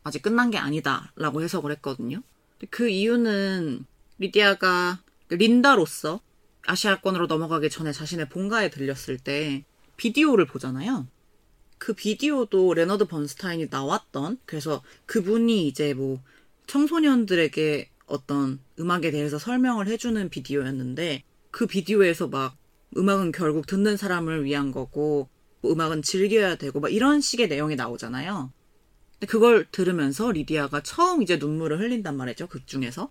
아직 끝난 게 아니다라고 해석을 했거든요. 그 이유는 리디아가 린다로서 아시아권으로 넘어가기 전에 자신의 본가에 들렸을 때 비디오를 보잖아요. 그 비디오도 레너드 번스타인이 나왔던 그래서 그분이 이제 뭐 청소년들에게 어떤 음악에 대해서 설명을 해주는 비디오였는데 그 비디오에서 막 음악은 결국 듣는 사람을 위한 거고 뭐 음악은 즐겨야 되고 막 이런 식의 내용이 나오잖아요. 근데 그걸 들으면서 리디아가 처음 이제 눈물을 흘린단 말이죠. 극 중에서.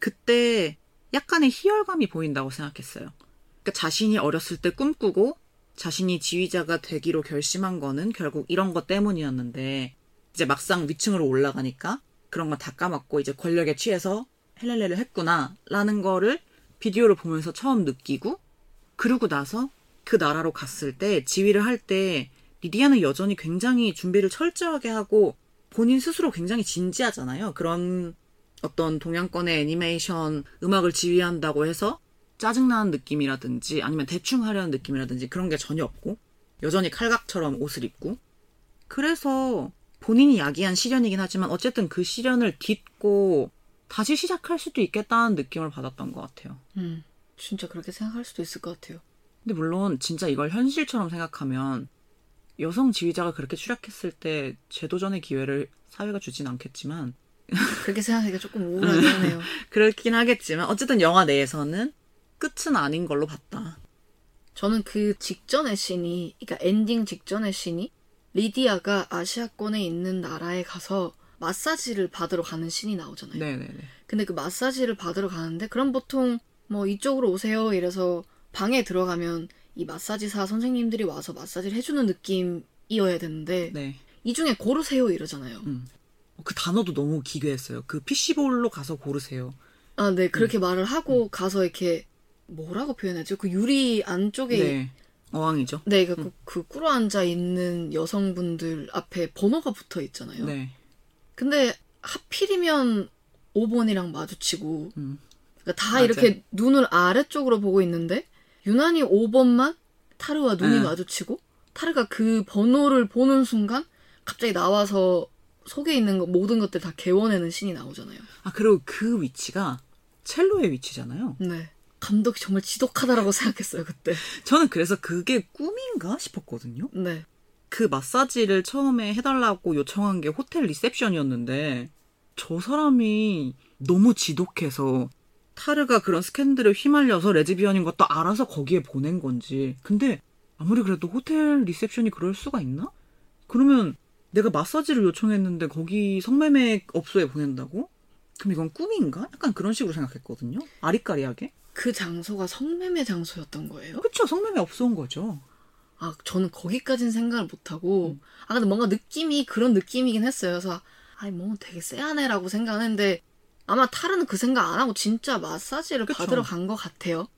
그때 약간의 희열감이 보인다고 생각했어요. 그러니까 자신이 어렸을 때 꿈꾸고 자신이 지휘자가 되기로 결심한 거는 결국 이런 것 때문이었는데 이제 막상 위층으로 올라가니까 그런 거다 까먹고 이제 권력에 취해서 헬렐레를 했구나라는 거를 비디오를 보면서 처음 느끼고 그러고 나서 그 나라로 갔을 때 지휘를 할 때 리디아는 여전히 굉장히 준비를 철저하게 하고 본인 스스로 굉장히 진지하잖아요. 그런 어떤 동양권의 애니메이션 음악을 지휘한다고 해서 짜증나는 느낌이라든지 아니면 대충 하려는 느낌이라든지 그런 게 전혀 없고 여전히 칼각처럼 옷을 입고 그래서 본인이 야기한 시련이긴 하지만 어쨌든 그 시련을 딛고 다시 시작할 수도 있겠다는 느낌을 받았던 것 같아요. 음, 진짜 그렇게 생각할 수도 있을 것 같아요. 근데 물론 진짜 이걸 현실처럼 생각하면 여성 지휘자가 그렇게 추락했을 때 재도전의 기회를 사회가 주진 않겠지만 그렇게 생각하기가 조금 우울하긴 하네요. 그렇긴 하겠지만 어쨌든 영화 내에서는 끝은 아닌 걸로 봤다. 저는 그 직전의 씬이, 그러니까 엔딩 직전의 씬이 리디아가 아시아권에 있는 나라에 가서 마사지를 받으러 가는 씬이 나오잖아요. 네네네. 근데 그 마사지를 받으러 가는데 그럼 보통 뭐 이쪽으로 오세요 이래서 방에 들어가면 이 마사지사 선생님들이 와서 마사지를 해주는 느낌이어야 되는데 네. 이 중에 고르세요 이러잖아요. 음. 그 단어도 너무 기괴했어요. 그 PC볼로 가서 고르세요. 아, 네 음. 그렇게 말을 하고 가서 이렇게 뭐라고 표현하죠? 그 유리 안쪽에 네. 어항이죠. 네, 그, 그, 그 꿇어 앉아 있는 여성분들 앞에 번호가 붙어 있잖아요. 네. 근데 하필이면 5번이랑 마주치고 음. 그러니까 다 맞아요. 이렇게 눈을 아래쪽으로 보고 있는데 유난히 5번만 타르와 눈이 네. 마주치고 타르가 그 번호를 보는 순간 갑자기 나와서 속에 있는 거, 모든 것들 다 개워내는 신이 나오잖아요. 아 그리고 그 위치가 첼로의 위치잖아요. 네. 감독이 정말 지독하다라고 생각했어요, 그때. 저는 그래서 그게 꿈인가 싶었거든요. 네. 그 마사지를 처음에 해달라고 요청한 게 호텔 리셉션이었는데 저 사람이 너무 지독해서 타르가 그런 스캔들에 휘말려서 레즈비언인 것도 알아서 거기에 보낸 건지 근데 아무리 그래도 호텔 리셉션이 그럴 수가 있나? 그러면 내가 마사지를 요청했는데 거기 성매매 업소에 보낸다고? 그럼 이건 꿈인가? 약간 그런 식으로 생각했거든요. 아리까리하게. 그 장소가 성매매 장소였던 거예요? 그쵸, 성매매 업소인 거죠. 아, 저는 거기까진 생각을 못하고, 음. 아, 근데 뭔가 느낌이 그런 느낌이긴 했어요. 그래서, 아이, 뭐 되게 쎄하네라고 생각하는데, 아마 타르는 그 생각 안 하고 진짜 마사지를 그쵸. 받으러 간 것 같아요.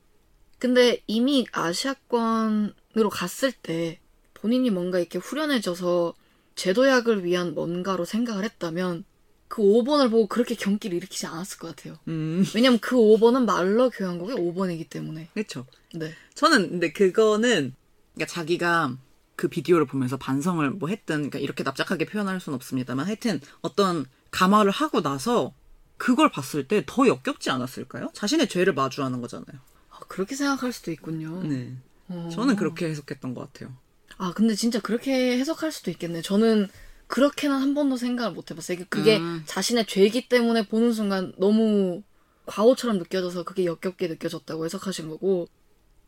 근데 이미 아시아권으로 갔을 때, 본인이 뭔가 이렇게 후련해져서 제도약을 위한 뭔가로 생각을 했다면, 그 5번을 보고 그렇게 경기를 일으키지 않았을 것 같아요. 음, 왜냐면 그 5번은 말러 교환국의 5번이기 때문에. 그쵸. 네. 저는 근데 그거는 그러니까 자기가 그 비디오를 보면서 반성을 뭐 했든 그러니까 이렇게 납작하게 표현할 수는 없습니다만 하여튼 어떤 감화를 하고 나서 그걸 봤을 때 더 역겹지 않았을까요? 자신의 죄를 마주하는 거잖아요. 아, 그렇게 생각할 수도 있군요. 네. 어. 저는 그렇게 해석했던 것 같아요. 아, 근데 진짜 그렇게 해석할 수도 있겠네. 저는 그렇게는 한 번도 생각을 못 해봤어요. 그게 음. 자신의 죄이기 때문에 보는 순간 너무 과오처럼 느껴져서 그게 역겹게 느껴졌다고 해석하신 거고,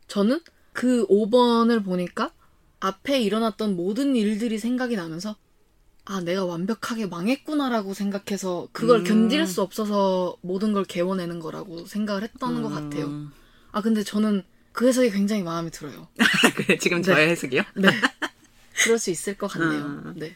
저는 그 5번을 보니까 앞에 일어났던 모든 일들이 생각이 나면서, 아, 내가 완벽하게 망했구나라고 생각해서 그걸 음. 견딜 수 없어서 모든 걸 개워내는 거라고 생각을 했던 것 같아요. 음. 아, 근데 저는 그 해석이 굉장히 마음에 들어요. 그래, 지금 네. 저의 해석이요? 네. 그럴 수 있을 것 같네요. 음. 네.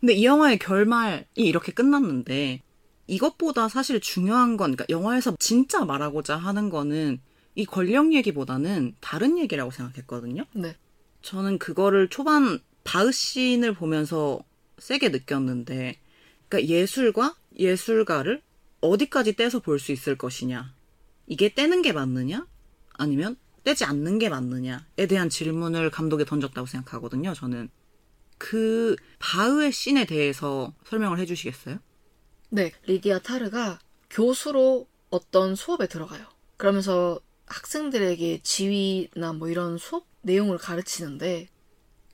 근데 이 영화의 결말이 이렇게 끝났는데 이것보다 사실 중요한 건 그러니까 영화에서 진짜 말하고자 하는 거는 이 권력 얘기보다는 다른 얘기라고 생각했거든요. 네. 저는 그거를 초반 바흐신을 보면서 세게 느꼈는데 그러니까 예술과 예술가를 어디까지 떼서 볼 수 있을 것이냐. 이게 떼는 게 맞느냐? 아니면 떼지 않는 게 맞느냐에 대한 질문을 감독이 던졌다고 생각하거든요, 저는. 그 바흐의 씬에 대해서 설명을 해 주시겠어요? 네. 리디아 타르가 교수로 어떤 수업에 들어가요. 그러면서 학생들에게 지휘나 뭐 이런 수업 내용을 가르치는데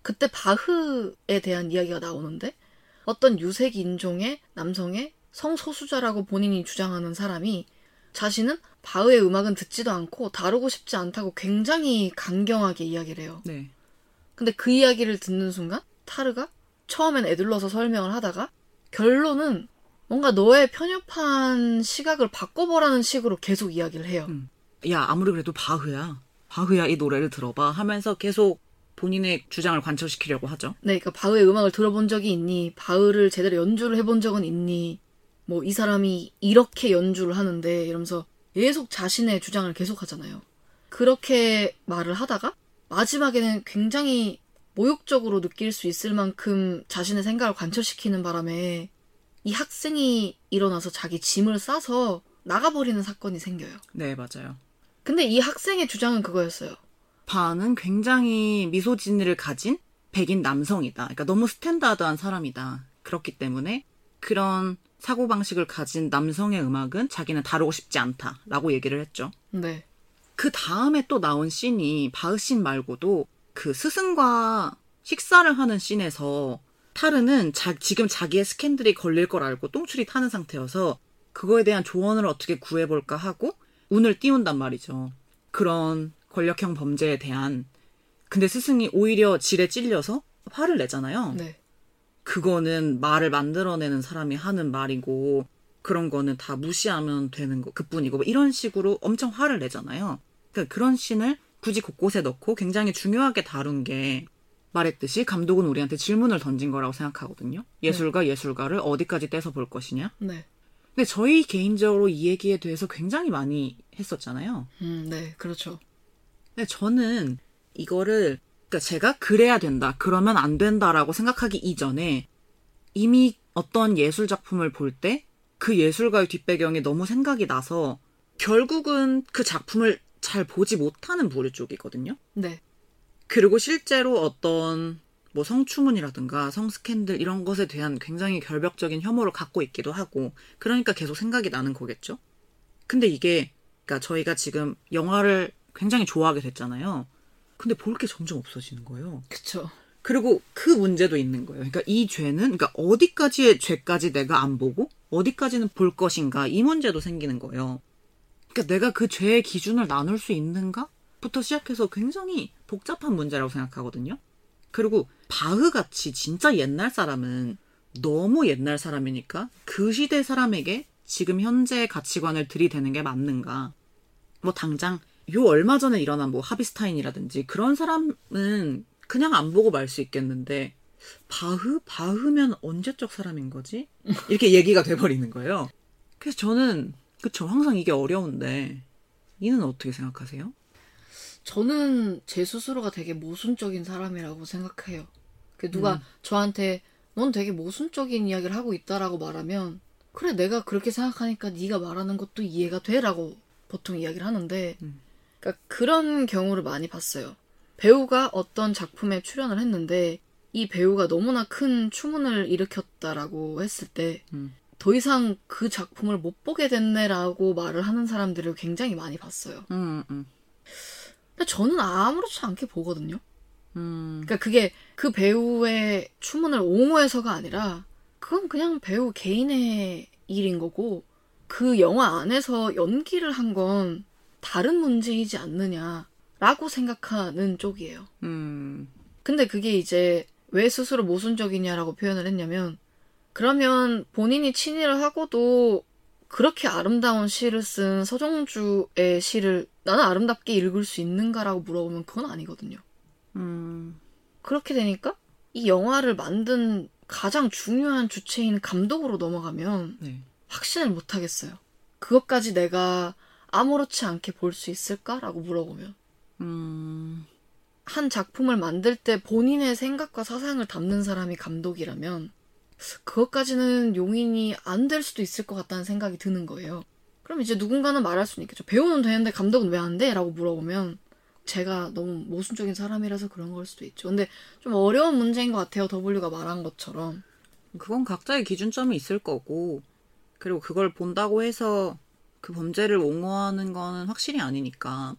그때 바흐에 대한 이야기가 나오는데 어떤 유색 인종의 남성의 성소수자라고 본인이 주장하는 사람이 자신은 바흐의 음악은 듣지도 않고 다루고 싶지 않다고 굉장히 강경하게 이야기를 해요. 네. 근데 그 이야기를 듣는 순간 타르가 처음엔 애들러서 설명을 하다가 결론은 뭔가 너의 편협한 시각을 바꿔보라는 식으로 계속 이야기를 해요. 음. 야, 아무리 그래도 바흐야. 바흐야, 이 노래를 들어봐. 하면서 계속 본인의 주장을 관철시키려고 하죠. 네, 그러니까 바흐의 음악을 들어본 적이 있니? 바흐를 제대로 연주를 해본 적은 있니? 뭐 이 사람이 이렇게 연주를 하는데 이러면서 계속 자신의 주장을 계속 하잖아요. 그렇게 말을 하다가 마지막에는 굉장히 모욕적으로 느낄 수 있을 만큼 자신의 생각을 관철시키는 바람에 이 학생이 일어나서 자기 짐을 싸서 나가버리는 사건이 생겨요. 네, 맞아요. 근데 이 학생의 주장은 그거였어요. 바흐는 굉장히 misogyny를 가진 백인 남성이다. 그러니까 너무 스탠다드한 사람이다. 그렇기 때문에 그런 사고방식을 가진 남성의 음악은 자기는 다루고 싶지 않다라고 얘기를 했죠. 네. 그 다음에 또 나온 씬이 바흐 씬 말고도 그 스승과 식사를 하는 씬에서 타르는 자- 지금 자기의 스캔들이 걸릴 걸 알고 똥줄이 타는 상태여서 그거에 대한 조언을 어떻게 구해볼까 하고 운을 띄운단 말이죠. 그런 권력형 범죄에 대한. 근데 스승이 오히려 질에 찔려서 화를 내잖아요. 네. 그거는 말을 만들어내는 사람이 하는 말이고 그런 거는 다 무시하면 되는 거 그뿐이고 뭐 이런 식으로 엄청 화를 내잖아요. 그러니까 그런 씬을 굳이 곳곳에 넣고 굉장히 중요하게 다룬 게 말했듯이 감독은 우리한테 질문을 던진 거라고 생각하거든요. 예술가 예술가를 어디까지 떼서 볼 것이냐. 네. 근데 저희 개인적으로 이 얘기에 대해서 굉장히 많이 했었잖아요. 음, 네. 그렇죠. 근데 저는 이거를 그러니까 제가 그래야 된다, 그러면 안 된다라고 생각하기 이전에 이미 어떤 예술 작품을 볼 때 그 예술가의 뒷배경이 너무 생각이 나서 결국은 그 작품을 잘 보지 못하는 부류 쪽이거든요. 네. 그리고 실제로 어떤 뭐 성추문이라든가 성스캔들 이런 것에 대한 굉장히 결벽적인 혐오를 갖고 있기도 하고 그러니까 계속 생각이 나는 거겠죠. 근데 이게 그러니까 저희가 지금 영화를 굉장히 좋아하게 됐잖아요. 근데 볼 게 점점 없어지는 거예요. 그쵸. 그리고 그 문제도 있는 거예요. 그러니까 이 죄는 그러니까 어디까지의 죄까지 내가 안 보고 어디까지는 볼 것인가 이 문제도 생기는 거예요. 그러니까 내가 그 죄의 기준을 나눌 수 있는가?부터 시작해서 굉장히 복잡한 문제라고 생각하거든요. 그리고 바흐 같이 진짜 옛날 사람은 너무 옛날 사람이니까 그 시대 사람에게 지금 현재의 가치관을 들이대는 게 맞는가? 뭐 당장 요 얼마 전에 일어난 뭐 하비스타인이라든지 그런 사람은 그냥 안 보고 말 수 있겠는데 바흐 바흐면 언제적 사람인 거지? 이렇게 얘기가 돼버리는 거예요. 그래서 저는 그쵸. 항상 이게 어려운데. 이는 어떻게 생각하세요? 저는 제 스스로가 되게 모순적인 사람이라고 생각해요. 그 누가 저한테 넌 되게 모순적인 이야기를 하고 있다라고 말하면 그래 내가 그렇게 생각하니까 네가 말하는 것도 이해가 돼라고 보통 이야기를 하는데 그러니까 그런 경우를 많이 봤어요. 배우가 어떤 작품에 출연을 했는데 이 배우가 너무나 큰 추문을 일으켰다라고 했을 때 더 음. 이상 그 작품을 못 보게 됐네라고 말을 하는 사람들을 굉장히 많이 봤어요. 음, 음, 근데 저는 아무렇지 않게 보거든요. 음, 그러니까 그게 그 배우의 추문을 옹호해서가 아니라 그건 그냥 배우 개인의 일인 거고 그 영화 안에서 연기를 한 건 다른 문제이지 않느냐라고 생각하는 쪽이에요. 음, 근데 그게 이제 왜 스스로 모순적이냐라고 표현을 했냐면 그러면 본인이 친일을 하고도 그렇게 아름다운 시를 쓴 서정주의 시를 나는 아름답게 읽을 수 있는가라고 물어보면 그건 아니거든요. 음, 그렇게 되니까 이 영화를 만든 가장 중요한 주체인 감독으로 넘어가면 네. 확신을 못 하겠어요. 그것까지 내가 아무렇지 않게 볼 수 있을까라고 물어보면 음, 한 작품을 만들 때 본인의 생각과 사상을 담는 사람이 감독이라면 그것까지는 용인이 안 될 수도 있을 것 같다는 생각이 드는 거예요. 그럼 이제 누군가는 말할 수는 있겠죠. 배우는 되는데 감독은 왜 안 돼? 라고 물어보면 제가 너무 모순적인 사람이라서 그런 걸 수도 있죠. 근데 좀 어려운 문제인 것 같아요. W가 말한 것처럼. 그건 각자의 기준점이 있을 거고, 그리고 그걸 본다고 해서 그 범죄를 옹호하는 거는 확실히 아니니까.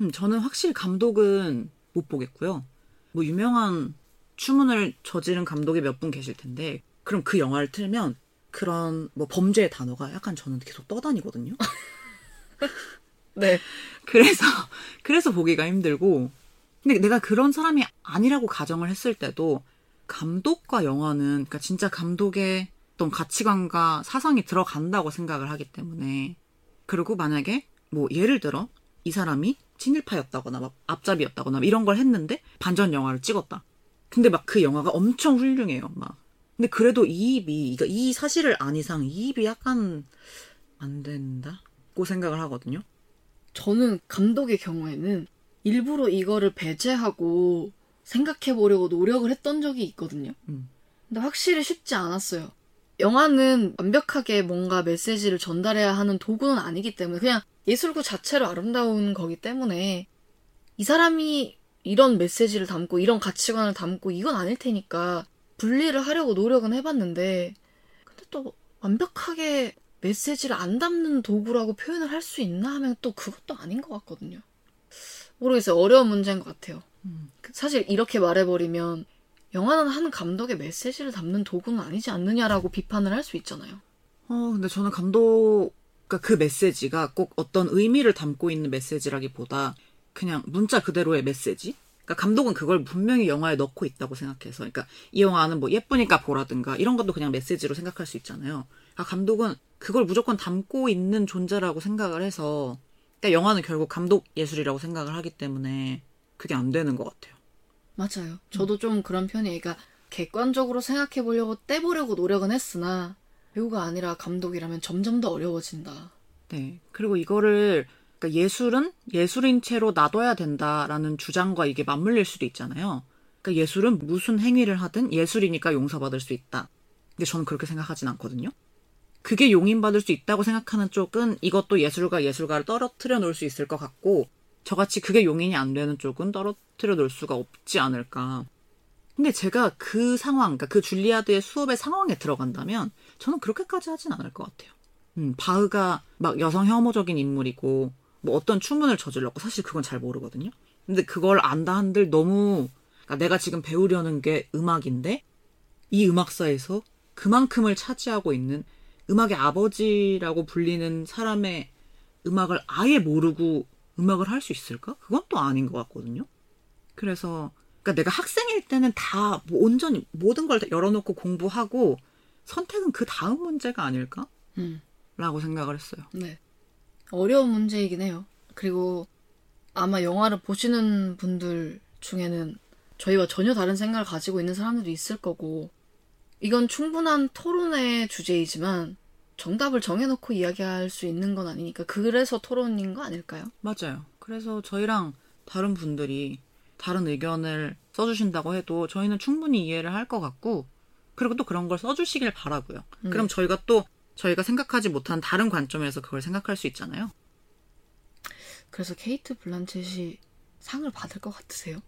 음, 저는 확실히 감독은 못 보겠고요. 뭐 유명한 추문을 저지른 감독이 몇 분 계실 텐데, 그럼 그 영화를 틀면 그런 뭐 범죄의 단어가 약간 저는 계속 떠다니거든요. 네. 그래서 그래서 보기가 힘들고 근데 내가 그런 사람이 아니라고 가정을 했을 때도 감독과 영화는 그러니까 진짜 감독의 어떤 가치관과 사상이 들어간다고 생각을 하기 때문에 그리고 만약에 뭐 예를 들어 이 사람이 친일파였다거나 막 앞잡이였다거나 이런 걸 했는데 반전 영화를 찍었다. 근데 막 그 영화가 엄청 훌륭해요. 막 근데 그래도 이입이 그러니까 이 사실을 안 이상 이입이 약간 안 된다고 생각을 하거든요. 저는 감독의 경우에는 일부러 이거를 배제하고 생각해 보려고 노력을 했던 적이 있거든요. 음. 근데 확실히 쉽지 않았어요. 영화는 완벽하게 뭔가 메시지를 전달해야 하는 도구는 아니기 때문에 그냥 예술구 자체로 아름다운 거기 때문에 이 사람이 이런 메시지를 담고 이런 가치관을 담고 이건 아닐 테니까 분리를 하려고 노력은 해봤는데 근데 또 완벽하게 메시지를 안 담는 도구라고 표현을 할 수 있나 하면 또 그것도 아닌 것 같거든요. 모르겠어요. 어려운 문제인 것 같아요. 음. 사실 이렇게 말해버리면 영화는 한 감독의 메시지를 담는 도구는 아니지 않느냐라고 비판을 할 수 있잖아요. 어, 근데 저는 감독, 그러니까 그 메시지가 꼭 어떤 의미를 담고 있는 메시지라기보다 그냥 문자 그대로의 메시지? 그러니까 감독은 그걸 분명히 영화에 넣고 있다고 생각해서, 그러니까 이 영화는 뭐 예쁘니까 보라든가 이런 것도 그냥 메시지로 생각할 수 있잖아요. 그러니까 감독은 그걸 무조건 담고 있는 존재라고 생각을 해서, 그러니까 영화는 결국 감독 예술이라고 생각을 하기 때문에 그게 안 되는 것 같아요. 맞아요. 저도 좀 그런 편이에요. 그러니까 객관적으로 생각해 보려고 떼보려고 노력은 했으나 배우가 아니라 감독이라면 점점 더 어려워진다. 네. 그리고 이거를 그러니까 예술은 예술인 채로 놔둬야 된다라는 주장과 이게 맞물릴 수도 있잖아요. 그러니까 예술은 무슨 행위를 하든 예술이니까 용서받을 수 있다. 근데 저는 그렇게 생각하진 않거든요. 그게 용인받을 수 있다고 생각하는 쪽은 이것도 예술가 예술가를 떨어뜨려 놓을 수 있을 것 같고 저같이 그게 용인이 안 되는 쪽은 떨어뜨려 놓을 수가 없지 않을까. 근데 제가 그 상황, 그러니까 그 줄리아드의 수업의 상황에 들어간다면 저는 그렇게까지 하진 않을 것 같아요. 음, 바흐가 막 여성 혐오적인 인물이고 뭐 어떤 추문을 저질렀고 사실 그건 잘 모르거든요. 근데 그걸 안다 한들 너무 그러니까 내가 지금 배우려는 게 음악인데 이 음악사에서 그만큼을 차지하고 있는 음악의 아버지라고 불리는 사람의 음악을 아예 모르고 음악을 할 수 있을까? 그건 또 아닌 것 같거든요. 그래서 그러니까 내가 학생일 때는 다뭐 온전히 모든 걸 다 열어놓고 공부하고 선택은 그 다음 문제가 아닐까? 음, 라고 생각을 했어요. 네. 어려운 문제이긴 해요. 그리고 아마 영화를 보시는 분들 중에는 저희와 전혀 다른 생각을 가지고 있는 사람들도 있을 거고, 이건 충분한 토론의 주제이지만 정답을 정해놓고 이야기할 수 있는 건 아니니까 그래서 토론인 거 아닐까요? 맞아요. 그래서 저희랑 다른 분들이 다른 의견을 써주신다고 해도 저희는 충분히 이해를 할 것 같고, 그리고 또 그런 걸 써주시길 바라고요. 그럼 저희가 또 저희가 생각하지 못한 다른 관점에서 그걸 생각할 수 있잖아요. 그래서 케이트 블란쳇이 상을 받을 것 같으세요?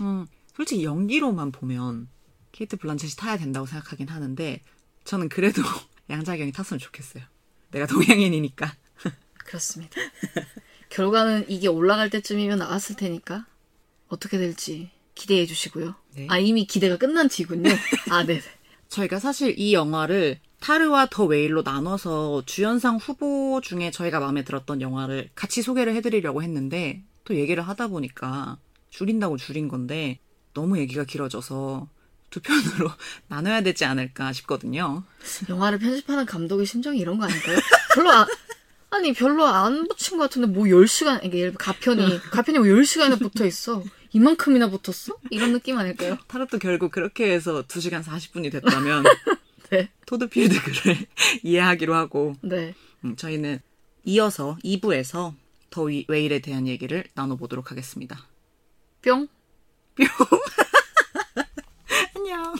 음, 솔직히 연기로만 보면 케이트 블란쳇이 타야 된다고 생각하긴 하는데 저는 그래도 양자경이 탔으면 좋겠어요. 내가 동양인이니까. 그렇습니다. 결과는 이게 올라갈 때쯤이면 나왔을 테니까 어떻게 될지 기대해 주시고요. 네. 아 이미 기대가 끝난 뒤군요. 아 네. 저희가 사실 이 영화를 타르와 더 웨일로 나눠서 주연상 후보 중에 저희가 마음에 들었던 영화를 같이 소개를 해드리려고 했는데 또 얘기를 하다 보니까 줄인다고 줄인 건데 너무 얘기가 길어져서 두 편으로 나눠야 되지 않을까 싶거든요. 영화를 편집하는 감독의 심정이 이런 거 아닐까요? 별로 안, 아니, 별로 안 붙인 것 같은데, 뭐 10시간, 이게 예를 가편이, 가편이 뭐 10시간이나 붙어 있어. 이만큼이나 붙었어? 이런 느낌 아닐까요? 타로도 결국 그렇게 해서 2시간 40분이 됐다면 네. 토드필드 글을 이해하기로 하고 네. 음, 저희는 이어서 2부에서 더 위- 웨일에 대한 얘기를 나눠보도록 하겠습니다. 뿅. 안녕.